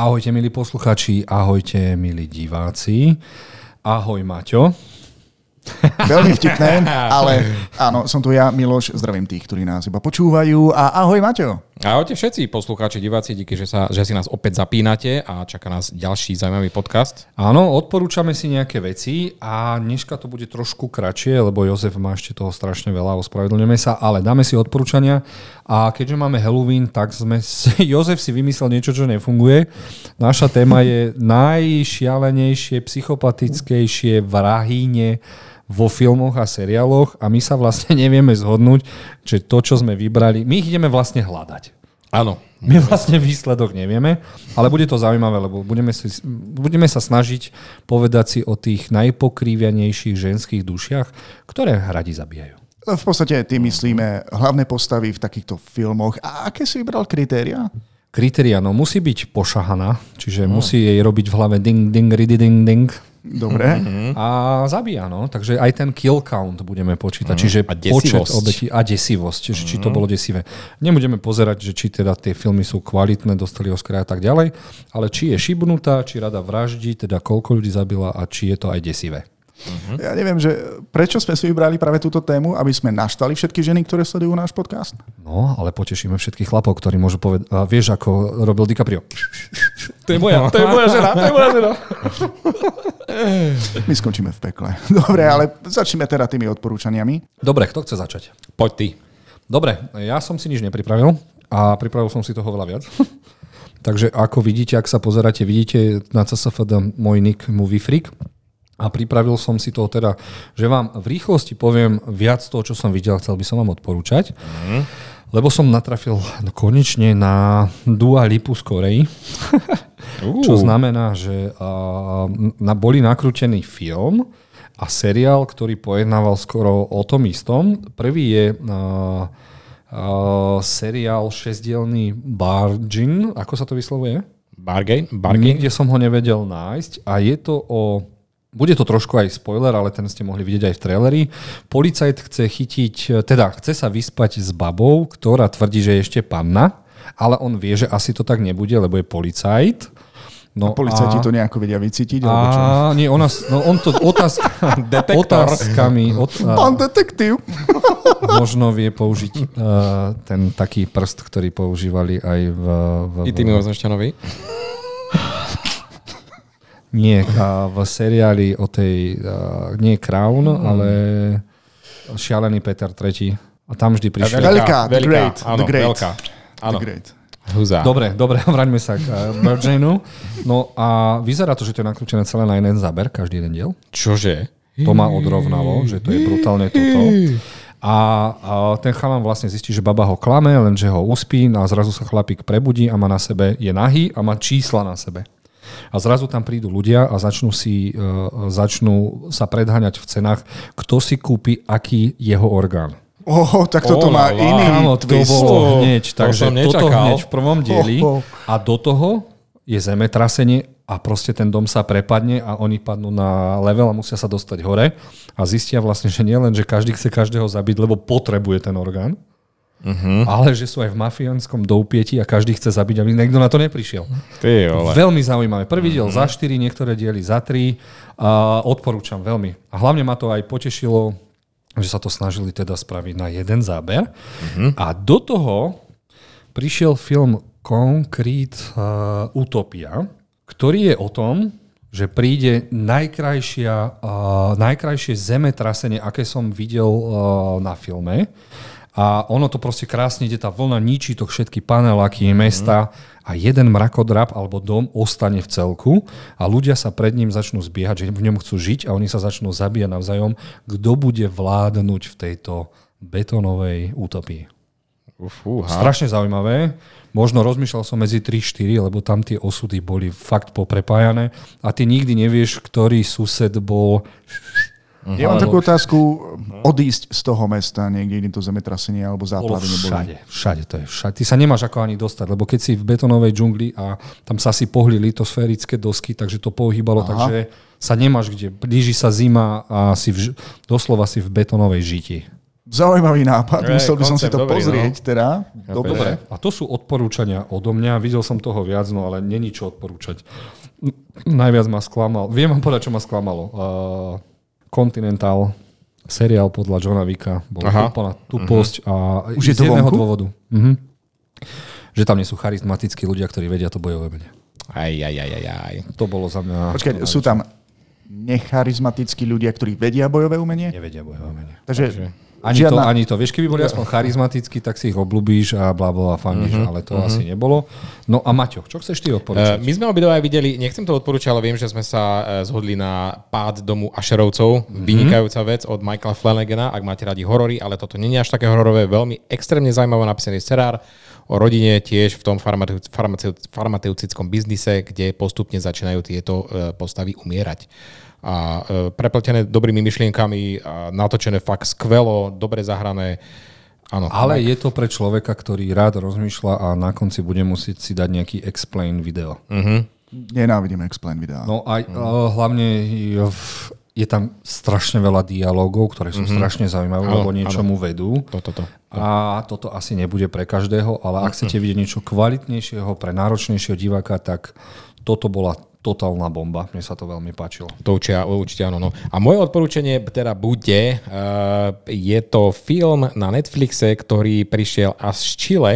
Ahojte milí posluchači, ahojte milí diváci. Ahoj Maťo. Veľmi vtipné, ale áno, som tu ja, Miloš, zdravím tých, ktorí nás iba počúvajú a ahoj Maťo. Ahojte všetci poslucháči, diváci, díky, že, sa, že si nás opäť zapínate a čaká nás ďalší zaujímavý podcast. Áno, odporúčame si nejaké veci a dneska to bude trošku kratšie, lebo Jozef má ešte toho strašne veľa, ospravedlňujeme sa, ale dáme si odporúčania a keďže máme Halloween, tak sme si, Jozef si vymyslel niečo, čo nefunguje. Naša téma je najšialenejšie, psychopatickejšie vrahíne vo filmoch a seriáloch a my sa vlastne nevieme zhodnúť, že to, čo sme vybrali, my ich ideme vlastne hľadať. Áno. My vlastne výsledok nevieme, ale bude to zaujímavé, lebo budeme, si, budeme sa snažiť povedať si o tých najpokrývianejších ženských dušiach, ktoré radi zabíjajú. V podstate tým myslíme hlavné postavy v takýchto filmoch. A aké si vybral kritéria? Kritéria, no musí byť pošahaná, čiže no. musí jej robiť v hlave ding, ding, ridi, ding, ding. Dobre. Mm-hmm. A zabíja, no. Takže aj ten kill count budeme počítať. Mm. Čiže A počet desivosť. obetí a desivosť. Čiže či to bolo desivé. Nebudeme pozerať, že či teda tie filmy sú kvalitné, dostali Oscar a tak ďalej, ale či je šibnutá, či rada vraždí, teda koľko ľudí zabila a či je to aj desivé. Uh-huh. Ja neviem, že prečo sme si vybrali práve túto tému, aby sme naštvali všetky ženy, ktoré sledujú náš podcast? No, ale potešíme všetkých chlapov, ktorí môžu povedať, a vieš, ako robil DiCaprio. To je moja, to je moja žena, to je moja žena. My skončíme v pekle. Dobre, ale začneme teda tými odporúčaniami. Dobre, kto chce začať? Poď ty. Dobre, ja som si nič nepripravil a pripravil som si toho veľa viac. Takže ako vidíte, ak sa pozeráte, vidíte na CSFD môj nick Movie Freak. A pripravil som si toho teda, že vám v rýchlosti poviem viac toho, čo som videl, chcel by som vám odporúčať. Mm. Lebo som natrafil no, konečne na Dua Lipu z Korei. Uh. Čo znamená, že uh, na, boli nakrútený film a seriál, ktorý pojednával skoro o tom istom. Prvý je uh, uh, seriál šesdielný Bargain, ako sa to vyslovuje? Bargain? Bargain? Nikde som ho nevedel nájsť a je to o... Bude to trošku aj spoiler, ale ten ste mohli vidieť aj v traileri. Policajt chce chytiť, teda chce sa vyspať s babou, ktorá tvrdí, že je ešte panna, ale on vie, že asi to tak nebude, lebo je policajt. No A policajti to nejako vedia vycítiť? alebo čo? a nie, ona, no on to otázka, otázkami, ot, Pán detektív. možno vie použiť uh, ten taký prst, ktorý používali aj v... v, I ty, Miloš Zemšťanovi? Nie, a v seriáli o tej, uh, nie Crown, Hmm. ale Šialený Peter III. A tam vždy prišiel... Veľká, The Great, Áno, The Great. veľká. Áno, The Great. huzá. Dobre, dobre, vráťme sa k uh, Virginu. No a vyzerá to, že to je nakrútené celé na jeden záber, každý jeden diel. Čože? To ma odrovnalo, že to je brutálne toto. A, a ten chalan vlastne zistí, že baba ho klame, lenže ho uspí a zrazu sa chlapík prebudí a má na sebe, je nahý a má čísla na sebe. A zrazu tam prídu ľudia a začnú, si, uh, začnú sa predháňať v cenách, kto si kúpi aký jeho orgán. Oh, tak toto Oh, má iný Áno, to twist. bolo hneď. To Takže som toto hneď v prvom dieli. Ho, ho. A do toho je zemetrasenie a proste ten dom sa prepadne a oni padnú na level a musia sa dostať hore a zistia vlastne, že nie len, že každý chce každého zabiť, lebo potrebuje ten orgán, uh-huh. ale že sú aj v mafiánskom doupieti a každý chce zabiť, aby niekto na to neprišiel. Ty. Veľmi zaujímavé. Prvý diel za 4, niektoré diely za 3. A odporúčam veľmi. A hlavne ma to aj potešilo, že sa to snažili teda spraviť na jeden záber. A do toho prišiel film Concrete uh, Utopia, ktorý je o tom, že príde najkrajšia, uh, najkrajšie zemetrasenie, aké som videl uh, na filme. A ono to proste krásne ide, tá vlna ničí to všetky paneláky, mesta a jeden mrakodrap alebo dom ostane v celku a ľudia sa pred ním začnú zbiehať, že v ňom chcú žiť a oni sa začnú zabíjať navzájom, kto bude vládnuť v tejto betónovej utopii. Fúha. Strašne zaujímavé. Možno rozmýšľal som medzi 3-4, lebo tam tie osudy boli fakt poprepájané a ty nikdy nevieš, ktorý sused bol... Ja mám takú otázku, odísť z toho mesta, niekde ide to zemetrasenie alebo záplavy neboli. všade, všade to je všade. Ty sa nemáš ako ani dostať, lebo keď si v betónovej džungli a tam sa si pohli litosférické dosky, takže to pohýbalo, Aha. takže sa nemáš kde. Blíži sa zima a si v, doslova si v betónovej žiti. Zaujímavý nápad, Ej, musel by som si to dobrý, pozrieť teda. Dobre. Dobre, a to sú odporúčania odo mňa. Videl som toho viac, no ale není čo odporúčať. Najviac ma sklamal. Viem vám povedať, čo ma sklamalo. Uh, Continental, seriál podľa Johna Vicka, bol Aha. úplná tuposť a Už je z to jedného vonku? dôvodu. Mhm. Že tam nie sú charizmatickí ľudia, ktorí vedia to bojové mene. Aj, aj, aj, aj, aj. To bolo za mňa... Počkaj, sú tam necharizmatickí ľudia, ktorí vedia bojové umenie? Nevedia bojové mene. Takže, Ani žiadna... to, ani to. Vieš, keby boli aspoň charizmatickí, tak si ich obľúbíš a bla bla fandíš, Mhm, ale to asi nebolo. No a Maťo, čo chceš ty Uh, odporúčať? my sme obidva videli, nechcem to odporúčať, ale viem, že sme sa uh, zhodli na pád domu Ašerovcov. Vynikajúca vec od Michaela Flanagana, ak máte radi horory, ale toto nie je až také hororové, veľmi extrémne zaujímavé napísaný scenár o rodine tiež v tom farmaceu- farmaceu- farmaceutickom biznise, kde postupne začínajú tieto uh, postavy umierať. A uh, prepletené dobrými myšlienkami, a natočené fakt skvelo, dobre zahrané. Áno, Ale je to pre človeka, ktorý rád rozmýšľa a na konci bude musieť si dať nejaký explain video. Nenávidím explain videá. No a uh, hlavne je, tam strašne veľa dialogov, ktoré sú strašne zaujímavé, Áno, lebo niečomu vedú. Toto, toto. A toto asi nebude pre každého, ale ak chcete vidieť niečo kvalitnejšieho pre náročnejšieho diváka, tak toto bola totálna bomba. Mne sa to veľmi páčilo. To určite, určite áno. No. A moje odporúčanie teda bude, uh, je to film na Netflixe, ktorý prišiel až z Chile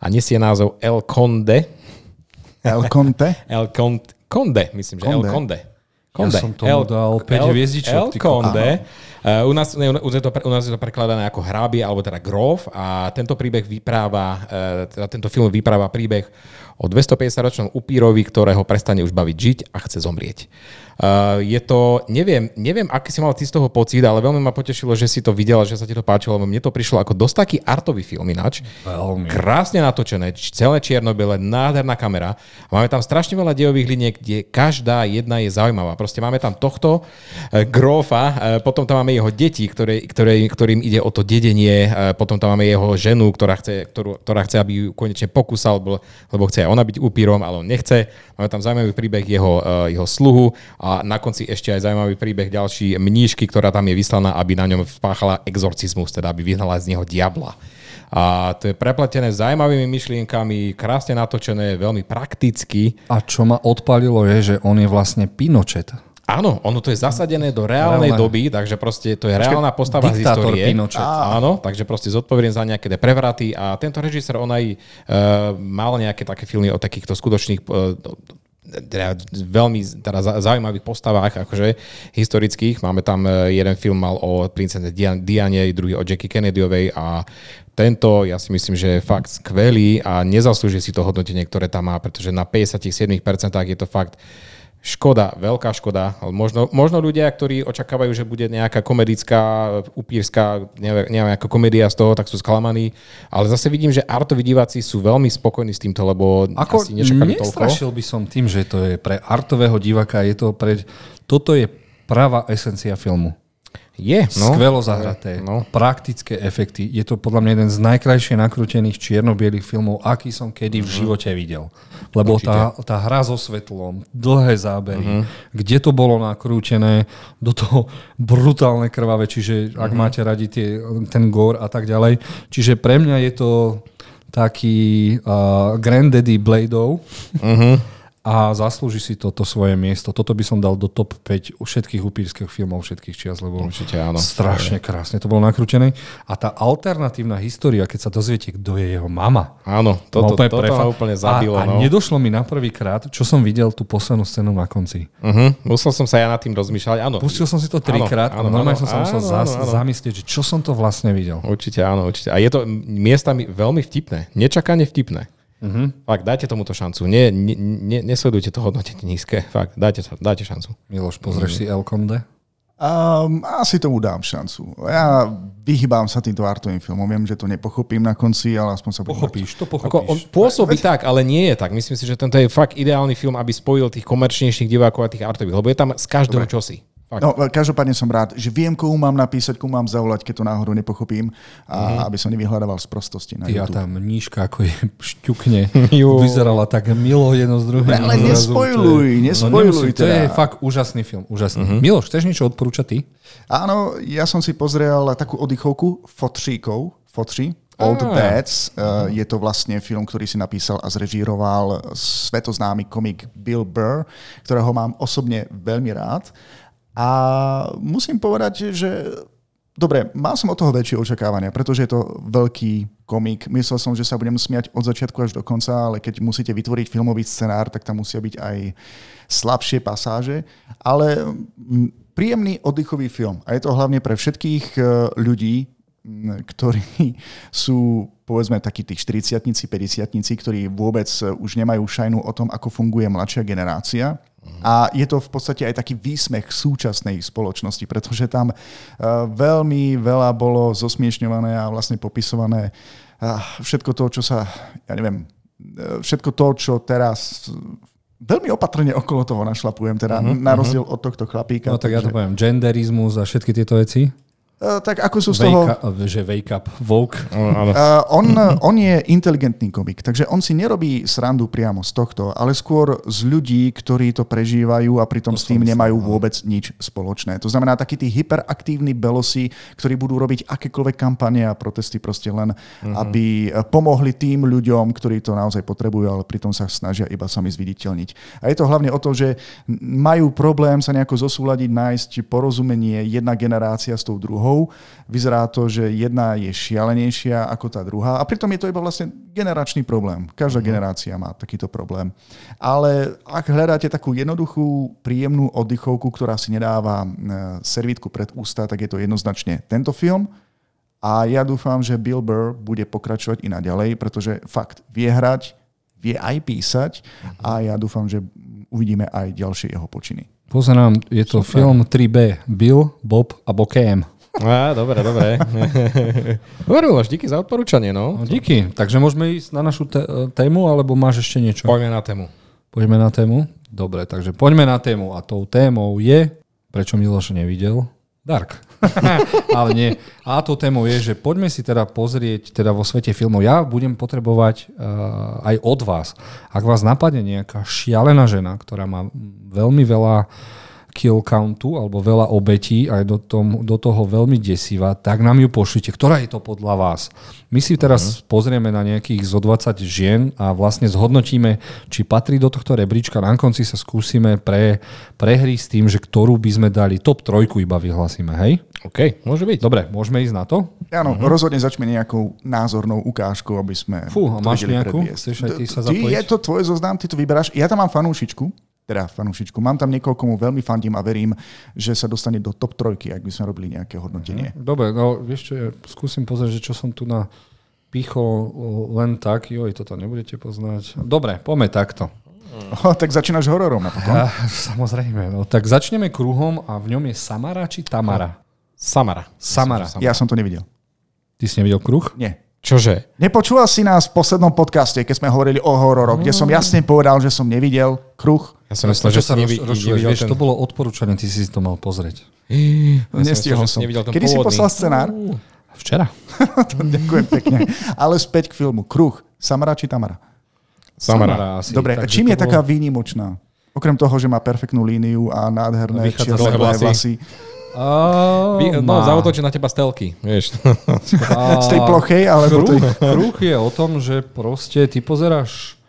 a nesie názov El Conde. El Conte? El Conde, Conde myslím, že Conde. El Conde. Conde. som tomu dal päť hviezdičiek, El. Conde. Uh, u, nás, ne, u, nás je to, u nás je to prekladané ako hrábie, alebo teda grof a tento príbeh vypráva, uh, teda tento film vypráva príbeh o 250-ročnom upírovi, ktorého prestane už baviť žiť a chce zomrieť. Uh, je to, neviem, neviem, aký si mal ty z toho pocit, ale veľmi ma potešilo, že si to videla, že sa ti to páčilo, lebo mne to prišlo ako dosť taký artový film ináč. Veľmi. Krásne natočené, celé čierno-biele, nádherná kamera. Máme tam strašne veľa dejových liniek, kde každá jedna je zaujímavá. Proste máme tam tohto e, grófa, e, potom tam máme jeho deti, ktoré, ktoré, ktorým ide o to dedenie, e, potom tam máme jeho ženu, ktorá chce, ktorú, ktorá chce, aby ju konečne pokúsal, lebo chce aj ona byť upírom, ale on nechce. Máme tam zaujímavý príbeh jeho, e, jeho sluhu a na konci ešte aj zaujímavý príbeh ďalší mníšky, ktorá tam je vyslaná, aby na ňom spáchala exorcizmus, teda aby vyhnala z neho diabla. A to je prepletené zaujímavými myšlienkami, krásne natočené, veľmi prakticky. A čo ma odpalilo je, že on je vlastne Pinochet. Áno, ono to je zasadené do reálnej Reálne. doby, takže proste to je reálna postava z diktátor histórie. Pinochet. Áno, takže proste zodpovedný za nejaké tie prevraty a tento režisér, on aj uh, mal nejaké také filmy o takýchto skutočných uh, teda veľmi teda za- zaujímavých postavách, akože historických. Máme tam eh, jeden film mal o princeze Dian- Diane, druhý o Jackie Kennedyovej a tento, ja si myslím, že je fakt skvelý a nezaslúži si to hodnotenie, ktoré tam má, pretože na 57% je to fakt Škoda, veľká škoda. Možno, možno ľudia, ktorí očakávajú, že bude nejaká komedická, upírska, neviem, neviem, ako komédia z toho, tak sú sklamaní. Ale zase vidím, že artoví diváci sú veľmi spokojní s týmto, lebo Ako asi nečakali toľko. by som tým, že to je pre artového diváka, je to pre... Toto je pravá esencia filmu. Je, No. Skvelo zahraté, No. praktické efekty. Je to podľa mňa jeden z najkrajšie nakrútených čierno-bielých filmov, aký som kedy v živote videl. Lebo tá, tá hra so svetlom, dlhé zábery, uh-huh. kde to bolo nakrútené, do toho brutálne krvavé, čiže ak máte radi tie, ten gore a tak ďalej. Čiže pre mňa je to taký uh, granddaddy Bladeov, Uh-huh. a zaslúži si toto svoje miesto. Toto by som dal do top 5 u všetkých upírskych filmov všetkých čias, lebo Určite áno. strašne krásne to bolo nakrútené. A tá alternatívna história, keď sa dozviete, kto je jeho mama, Áno, toto, úplne toto prefa- úplne zabilo. A, a no. nedošlo mi na prvý krát, čo som videl tú poslednú scénu na konci. Uh-huh. Musel som sa ja nad tým rozmýšľať. Áno, Pustil som si to trikrát a normálne áno, som sa musel áno, zas- áno, áno. zamyslieť, že čo som to vlastne videl. Určite áno, určite. A je to miestami veľmi vtipné. Nečakane vtipné. Uh-huh. Fakt, dajte tomuto šancu. Nie, ne, ne, nesledujte to hodnotenie nízke. Fakt, dajte, dajte šancu. Miloš, pozrieš si El Conde? Um, asi tomu dám šancu. Ja vyhýbam sa týmto artovým filmom. Viem, že to nepochopím na konci, ale aspoň sa Pochopíš, to Ako on pochopíš. pôsobí tak, ale nie je tak. Myslím si, že tento je fakt ideálny film, aby spojil tých komerčnejších divákov a tých artových, lebo je tam z každého čosi. Fakt. No, každopádne som rád, že viem, komu mám napísať, komu mám zavolať, keď to náhodou nepochopím a aby som nevyhľadával z prostosti na Ty a YouTube. tá mníška, ako je šťukne, vyzerala tak milo jedno z druhým. Ale Zrazu nespojluj, to je- nespojluj nemusí, To je teda. fakt úžasný film, úžasný. Miloš, chceš niečo odporúčať ty? Áno, ja som si pozrel takú oddychovku Fotříkov, Fotří, All the Á. Dads. Uh, je to vlastne film, ktorý si napísal a zrežíroval svetoznámy komik Bill Burr, ktorého mám osobne veľmi rád. A musím povedať, že Dobre, mal som od toho väčšie očakávania, pretože je to veľký komik. Myslel som, že sa budem smiať od začiatku až do konca, ale keď musíte vytvoriť filmový scenár, tak tam musia byť aj slabšie pasáže. Ale príjemný oddychový film. A je to hlavne pre všetkých e, ľudí, ktorí sú povedzme takí tí 40 50 ktorí vôbec už nemajú šajnu o tom, ako funguje mladšia generácia. A je to v podstate aj taký výsmech súčasnej spoločnosti, pretože tam uh, veľmi veľa bolo zosmiešňované a vlastne popisované uh, všetko to, čo sa, ja neviem, uh, všetko to, čo teraz veľmi opatrne okolo toho našlapujem, teda uh-huh, na rozdiel od tohto chlapíka. No tak ja to takže- poviem, genderizmus a všetky tieto veci. Uh, tak ako sú z Wake toho... up, že wake up, woke. Uh, on, on je inteligentný komik, takže on si nerobí srandu priamo z tohto, ale skôr z ľudí, ktorí to prežívajú a pritom s tým nemajú vôbec nič spoločné. To znamená takí tí hyperaktívni belosi, ktorí budú robiť akékoľvek kampane a protesty proste len, aby pomohli tým ľuďom, ktorí to naozaj potrebujú, ale pritom sa snažia iba sami zviditeľniť. A je to hlavne o to, že majú problém sa nejako zosúľadiť, nájsť porozumenie jedna generácia s tou druhou. Vyzerá to, že jedna je šialenejšia ako tá druhá a pritom je to iba vlastne generačný problém. Každá mm. generácia má takýto problém. Ale ak hľadáte takú jednoduchú, príjemnú oddychovku, ktorá si nedáva e, servítku pred ústa, tak je to jednoznačne tento film. A ja dúfam, že Bill Burr bude pokračovať i naďalej, pretože fakt vie hrať, vie aj písať a ja dúfam, že uvidíme aj ďalšie jeho počiny. Pozerám, je to Super. film 3B. Bill, Bob a Bokem. Á, dobre, dobre. Dobre, Miloš, díky za odporúčanie, no. No, díky. Takže môžeme ísť na našu té- tému, alebo máš ešte niečo? Poďme na tému. Poďme na tému? Dobre, takže poďme na tému. A tou témou je, prečo Miloš nevidel, Dark. Ale nie. A tou témou je, že poďme si teda pozrieť teda vo svete filmov. Ja budem potrebovať uh, aj od vás, ak vás napadne nejaká šialená žena, ktorá má veľmi veľa kill countu alebo veľa obetí a je do, tom, do toho veľmi desivá, tak nám ju pošlite. Ktorá je to podľa vás? My si teraz uh-huh. pozrieme na nejakých zo 20 žien a vlastne zhodnotíme, či patrí do tohto rebríčka. Na konci sa skúsime pre, prehry s tým, že ktorú by sme dali. Top trojku iba vyhlasíme, hej? OK, môže byť. Dobre, môžeme ísť na to? Áno, uh-huh. rozhodne začne nejakou názornou ukážkou, aby sme Fú, a máš nejakú? Chceš aj ty sa Ty, zapojiť? je to tvoj zoznam, ty to vyberáš. Ja tam mám fanúšičku, teda fanúšičku. Mám tam niekoho, komu veľmi fandím a verím, že sa dostane do top trojky, ak by sme robili nejaké hodnotenie. Dobre, no vieš čo, ja skúsim pozrieť, že čo som tu na pichol len tak. Joj, toto nebudete poznať. Dobre, poďme takto. Oh, tak začínaš hororom napokon. Ja, samozrejme, no tak začneme kruhom a v ňom je Samara či Tamara? Samara. Samara. Že Ja som to nevidel. Ty si nevidel kruh? Nie. Čože? Nepočúval si nás v poslednom podcaste, keď sme hovorili o hororoch, kde som jasne povedal, že som nevidel kruh. Ja som myslel, že sa si nevi- nevidel vieš, ten... to bolo odporúčanie, ty si si to mal pozrieť. Ja som Nestihol myslel, si som. nevidel ten Kedy si pôvodný. poslal scenár? Včera. Ďakujem pekne. Ale späť k filmu. Kruh. Samara či Tamara? Samara. asi. Dobre, Takže čím je taká výnimočná? Okrem toho, že má perfektnú líniu a nádherné čierne vlasy. A, Vy, no, zautočí na teba stelky, vieš. A, Z tej plochej, alebo kruh, tej... kruh je o tom, že proste ty pozeráš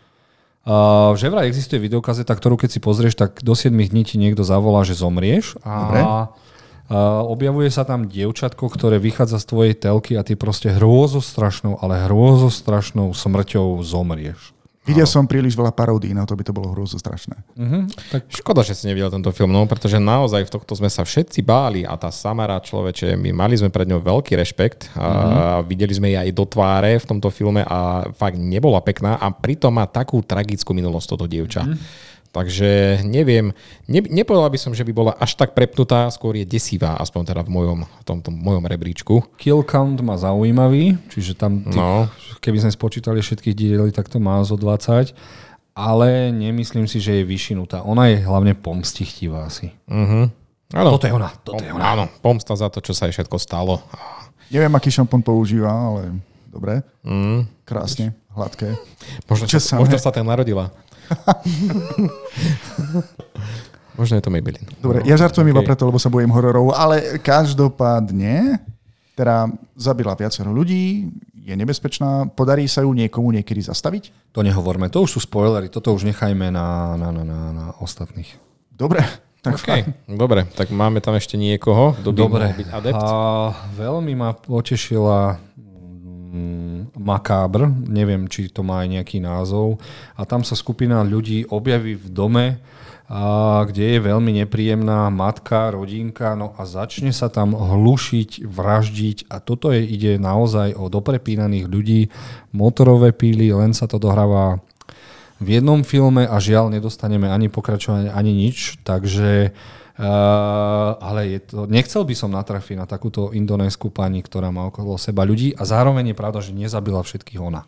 Uh, že vraj existuje videokazeta, ktorú keď si pozrieš, tak do 7 dní ti niekto zavolá, že zomrieš. A Dobre. uh, objavuje sa tam dievčatko, ktoré vychádza z tvojej telky a ty proste hrôzostrašnou, ale hrôzostrašnou smrťou zomrieš. Videl som príliš veľa paródií, na to by to bolo hrôzo strašné. Uh-huh. Tak Škoda, že si nevidel tento film, no, pretože naozaj v tohto sme sa všetci báli a tá Samara človeče, my mali sme pred ňou veľký rešpekt a Mhm. videli sme jej aj do tváre v tomto filme a fakt nebola pekná a pritom má takú tragickú minulosť toto dievča. Mhm. Takže neviem, ne, nepovedal by som, že by bola až tak prepnutá, skôr je desivá, aspoň teda v mojom, tomto mojom rebríčku. kill count má zaujímavý, čiže tam tých, No. keby sme spočítali všetkých dielí, tak to má zo 20. Ale nemyslím si, že je vyšinutá. Ona je hlavne pomstichtivá asi. Uh-huh. Áno. Toto je ona, toto je ona. Áno, pomsta za to, čo sa jej všetko stalo. Neviem, aký šampón používa, ale dobre. Mm. Krásne, hladké. Možno, Čo možno sa tak narodila. možno je to Maybelline. Dobre, ja žartujem iba Okay. preto, lebo sa bojím hororov, ale každopádne, teda zabila viacero ľudí, je nebezpečná, podarí sa ju niekomu niekedy zastaviť? To nehovorme, to už sú spoilery, toto už nechajme na, na, na, na, na ostatných. Dobre, tak OK, dobre, tak máme tam ešte niekoho, kto by Dobre. mohol byť adept. A veľmi ma potešila mm, Macabre, neviem, či to má aj nejaký názov. A tam sa skupina ľudí objaví v dome, a kde je veľmi nepríjemná matka, rodinka, no a začne sa tam hlušiť, vraždiť. A toto je, ide naozaj o doprepínaných ľudí, motorové píly, len sa to dohráva v jednom filme a žiaľ nedostaneme ani pokračovanie, ani nič, takže ale je to, nechcel by som natrafiť na takúto indonésku pani, ktorá má okolo seba ľudí a zároveň je pravda, že nezabila všetkých ona.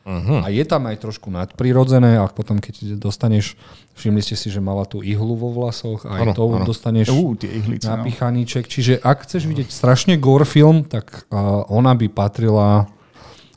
Uh-huh. A je tam aj trošku nadprirodzené a potom keď dostaneš, všimli ste si, že mala tú ihlu vo vlasoch, aj Áno, to áno. dostaneš Ú, tie ihlice, no. napichaníček. Čiže ak chceš vidieť strašne gore film, tak uh, ona by patrila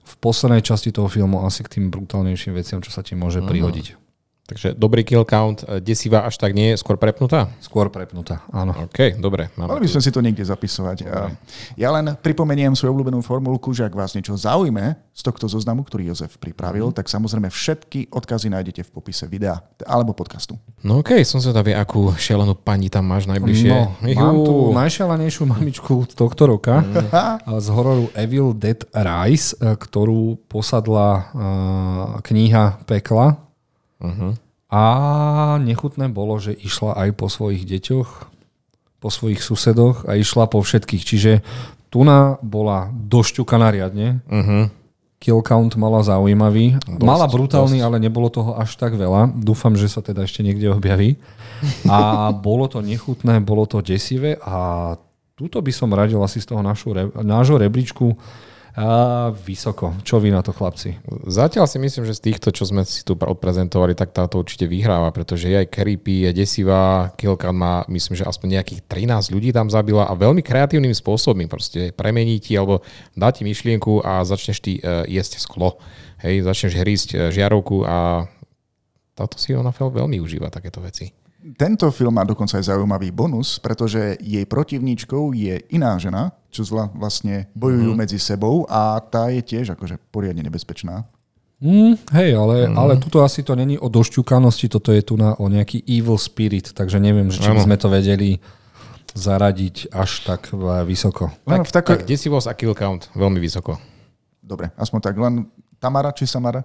v poslednej časti toho filmu asi k tým brutálnejším veciam, čo sa ti môže prihodiť. Takže dobrý kill count, e, desivá až tak nie, skôr prepnutá? Skôr prepnutá, áno. OK, dobre. Mali by sme si to niekde zapisovať. A Ja len pripomeniem svoju obľúbenú formulku, že ak vás niečo zaujme z tohto zoznamu, ktorý Jozef pripravil, tak samozrejme všetky odkazy nájdete v popise videa alebo podcastu. No OK, som zvedavý, akú šialenú pani tam máš najbližšie. No, mám tu najšialenejšiu mamičku tohto roka z hororu Evil Dead Rise, e, ktorú posadla uh, kniha Pekla. Uh-huh. A nechutné bolo, že išla aj po svojich deťoch, po svojich susedoch a išla po všetkých. Čiže Tuna bola došťukaná riadne. Uh-huh. Kill count mala zaujímavý. Dosť, mala brutálny, dosť. ale nebolo toho až tak veľa. Dúfam, že sa teda ešte niekde objaví. A bolo to nechutné, bolo to desivé a túto by som radil asi z toho našu, nášho rebríčku a vysoko. Čo vy na to, chlapci? Zatiaľ si myslím, že z týchto, čo sme si tu odprezentovali, tak táto určite vyhráva, pretože je aj creepy, je desivá, Killcam má, myslím, že aspoň nejakých 13 ľudí tam zabila a veľmi kreatívnym spôsobom proste premení ti alebo dá ti myšlienku a začneš ty uh, jesť sklo. Hej, začneš hrísť uh, žiarovku a táto si ona veľmi užíva takéto veci. Tento film má dokonca aj zaujímavý bonus, pretože jej protivníčkou je iná žena, čo zvla, vlastne bojujú mm. medzi sebou a tá je tiež akože poriadne nebezpečná. Mm, hej, ale, mm. ale tuto asi to není o došťukanosti, toto je tu na, o nejaký evil spirit, takže neviem, že či by sme to vedeli zaradiť až tak vysoko. Len Tak, v takej... tak desivosť a kill count veľmi vysoko. Dobre, aspoň tak. Len Tamara či Samara?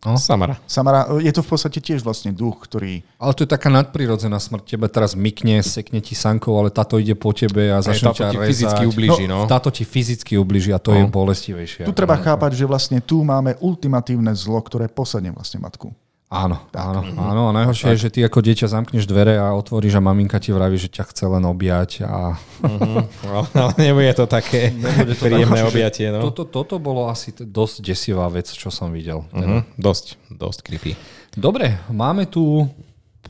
No. Samara. Samara, je to v podstate tiež vlastne duch, ktorý... Ale to je taká nadprirodzená smrť. Tebe teraz mykne, sekne ti sankou, ale táto ide po tebe a začne táto ťa ti rezať. fyzicky ublíži, no. Táto ti fyzicky ubliží a to No. je bolestivejšie. Tu treba chápať, že vlastne tu máme ultimatívne zlo, ktoré posadne vlastne matku. Áno, áno, áno. A najhoršie je, že ty ako dieťa zamkneš dvere a otvoríš a maminka ti vraví, že ťa chce len objať. A... Ale, ale nebude to také Nebude to príjemné tak, objatie. No. Toto, toto bolo asi dosť desivá vec, čo som videl. Uh-huh. Dosť, dosť creepy. Dobre, máme tu,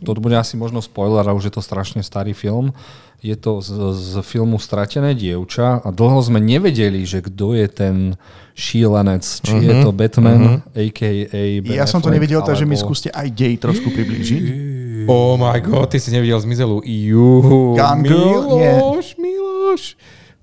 to bude asi možno spoiler, a už je to strašne starý film. Je to z, z filmu Stratené dievča a dlho sme nevedeli, že kto je ten šílenec. Či uh-huh. je to Batman, uh-huh. a.k.a. Ben Ja som to nevidel, takže mi alebo- skúste aj dej trošku priblížiť. Oh my god, ty si nevidel zmizelú. Girl? Miloš, Miloš.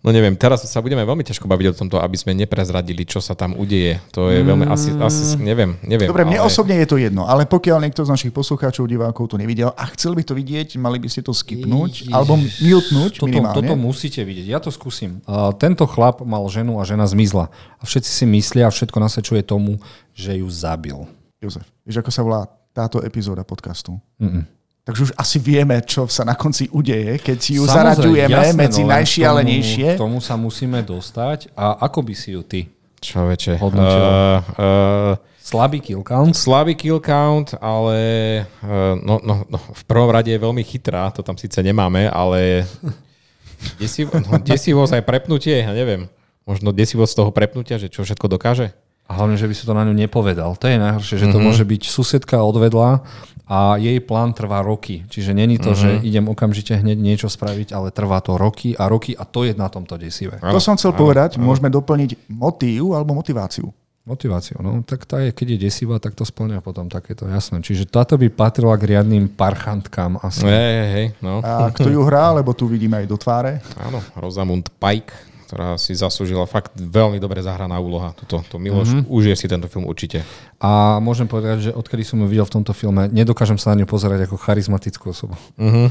No neviem, teraz sa budeme veľmi ťažko baviť o tomto, aby sme neprezradili, čo sa tam udeje. To je veľmi, asi, asi, neviem, neviem. Dobre, mne ale... osobne je to jedno, ale pokiaľ niekto z našich poslucháčov, divákov to nevidel a chcel by to vidieť, mali by ste to skipnúť Ježiš. alebo mutnúť Toto, minimálne. toto musíte vidieť. Ja to skúsim. Uh, tento chlap mal ženu a žena zmizla. A všetci si myslia, a všetko nasvedčuje tomu, že ju zabil. Jozef, vieš, ako sa volá táto epizóda podcastu? Mm-mm. Takže už asi vieme, čo sa na konci udeje, keď si ju zaraďujeme jasné, medzi no len najšialenejšie. K tomu, k tomu sa musíme dostať. A ako by si ju ty? Človeče. Hodnotil. Uh, uh, Slabý kill count? slabý kill count, ale uh, no, no, no, v prvom rade je veľmi chytrá, to tam síce nemáme, ale desiv, no, desivosť aj prepnutie, ja neviem. Možno desivosť z toho prepnutia, že čo všetko dokáže. A hlavne, že by si to na ňu nepovedal. To je najhoršie, že to môže byť susedka odvedla a jej plán trvá roky. Čiže není to, že idem okamžite hneď niečo spraviť, ale trvá to roky a roky a to je na tomto desivé. To som chcel povedať, môžeme doplniť motív alebo motiváciu. Motiváciu, no. Tak tá je, keď je desivá, tak to splňa potom takéto, jasné. Čiže táto by patrila k riadným parchantkám asi. Hej, hej, hej, no. A kto ju hrá, lebo tu vidíme aj do tváre. Áno, Rosamund Pike, ktorá si zaslúžila fakt veľmi dobre zahraná úloha. Toto, to Miloš, mm-hmm. užije si tento film určite. A môžem povedať, že odkedy som ju videl v tomto filme, nedokážem sa na ňu pozerať ako charizmatickú osobu. Mm-hmm.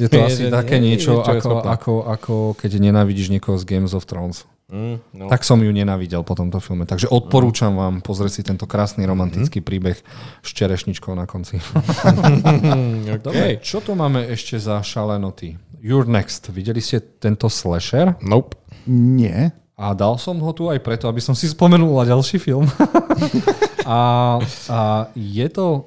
Je to Je, asi že také nie, niečo, je ako, schopná. ako, ako keď nenávidíš niekoho z Games of Thrones. Mm, no. Tak som ju nenávidel po tomto filme. Takže odporúčam vám pozrieť si tento krásny romantický príbeh s čerešničkou na konci. okay. Dobre, čo tu máme ešte za šalenoty? You're Next. Videli ste tento slasher? Nope. Nie. A dal som ho tu aj preto, aby som si spomenul na ďalší film. a, a je to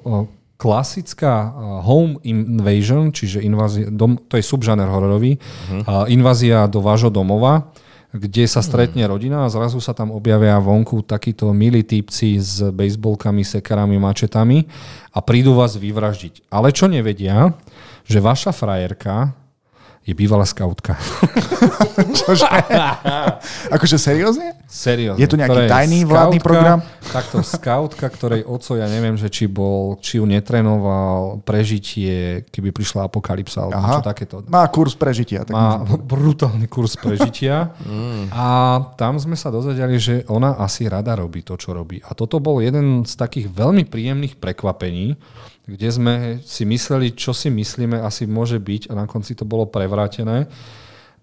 klasická home invasion, čiže invázia, dom, to je subžáner hororový, uh-huh. invázia do vášho domova, kde sa stretne rodina a zrazu sa tam objavia vonku takíto milí typci s bejsbolkami, sekarami, mačetami a prídu vás vyvraždiť. Ale čo nevedia, že vaša frajerka je bývalá skautka. Čože? akože seriózne? Seriózne. Je to nejaký tajný vládny program? Takto skautka, ktorej oco, ja neviem, že či bol, či ju netrenoval prežitie, keby prišla apokalypsa, alebo Aha. čo takéto. Má kurz prežitia. Tak Má brutálny kurz prežitia a tam sme sa dozvedeli, že ona asi rada robí to, čo robí. A toto bol jeden z takých veľmi príjemných prekvapení, kde sme si mysleli, čo si myslíme, asi môže byť a na konci to bolo prevrátené.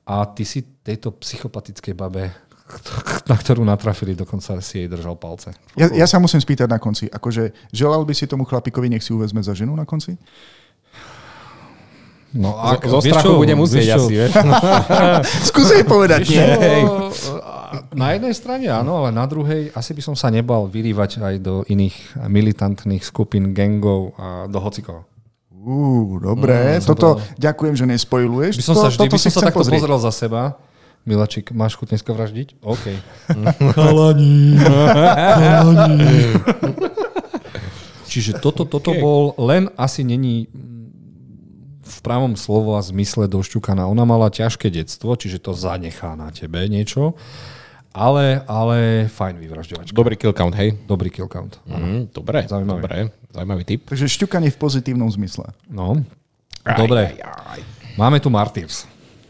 A ty si tejto psychopatickej babe, na ktorú natrafili, dokonca si jej držal palce. Ja, ja sa musím spýtať na konci. Akože, želal by si tomu chlapikovi, nech si uvezme za ženu na konci? No, Zo, zo strachu bude musieť asi, vieš. Skús jej povedať, nie. No, na jednej strane áno, ale na druhej asi by som sa nebal vyrývať aj do iných militantných skupín, gangov a do hocikoho. Ú, dobre. Toto ďakujem, že nespojluješ. By som to, sa vždy toto by som si sa takto pozrieť. pozrel za seba. Milačik, máš chuť dneska vraždiť? OK. Chalani. Chalani. Čiže toto, toto OK. bol len asi není mm, v pravom slovo a zmysle došťukaná. Ona mala ťažké detstvo, čiže to zanechá na tebe niečo. Ale, ale fajn vyvražďovačka. Dobrý kill count, hej? Dobrý kill count. Mm, dobre, Zaujímavý. dobre. Zaujímavý tip. Takže šťukanie v pozitívnom zmysle. No. Dobre. Aj, aj, aj. Máme tu Martyrs.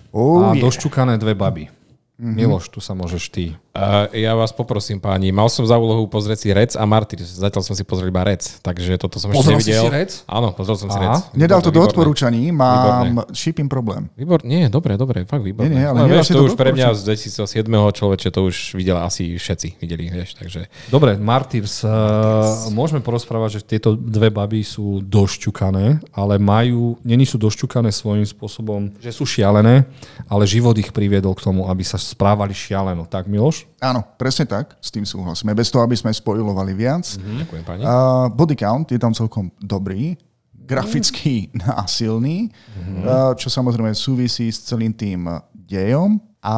Oh, a yeah. došťukané dve baby. Miloš, tu sa môžeš ty. Uh, ja vás poprosím, páni, mal som za úlohu pozrieť si Rec a Martyr. Zatiaľ som si pozrel iba Rec, takže toto som Pozrel ešte si nevidel. si Rec? Áno, pozrel som si Aha. Rec. Nedal to do Výborné. odporúčaní, mám shipping problém. Výbor, nie, dobre, dobre, fakt výborné. Nie, nie, ale no, vieš, si to to už pre mňa z 2007. človeče, to už videla asi všetci, videli, vieš, takže... Dobre, Martyrs, uh, môžeme porozprávať, že tieto dve baby sú došťukané, ale majú, není sú došťukané svojím spôsobom, že sú šialené, ale život ich priviedol k tomu, aby sa správali šialeno. Tak, Miloš? Áno, presne tak, s tým súhlasíme. Bez toho, aby sme spojilovali viac. Ďakujem, páni. Uh, body count je tam celkom dobrý, graficky násilný, uh, čo samozrejme súvisí s celým tým dejom a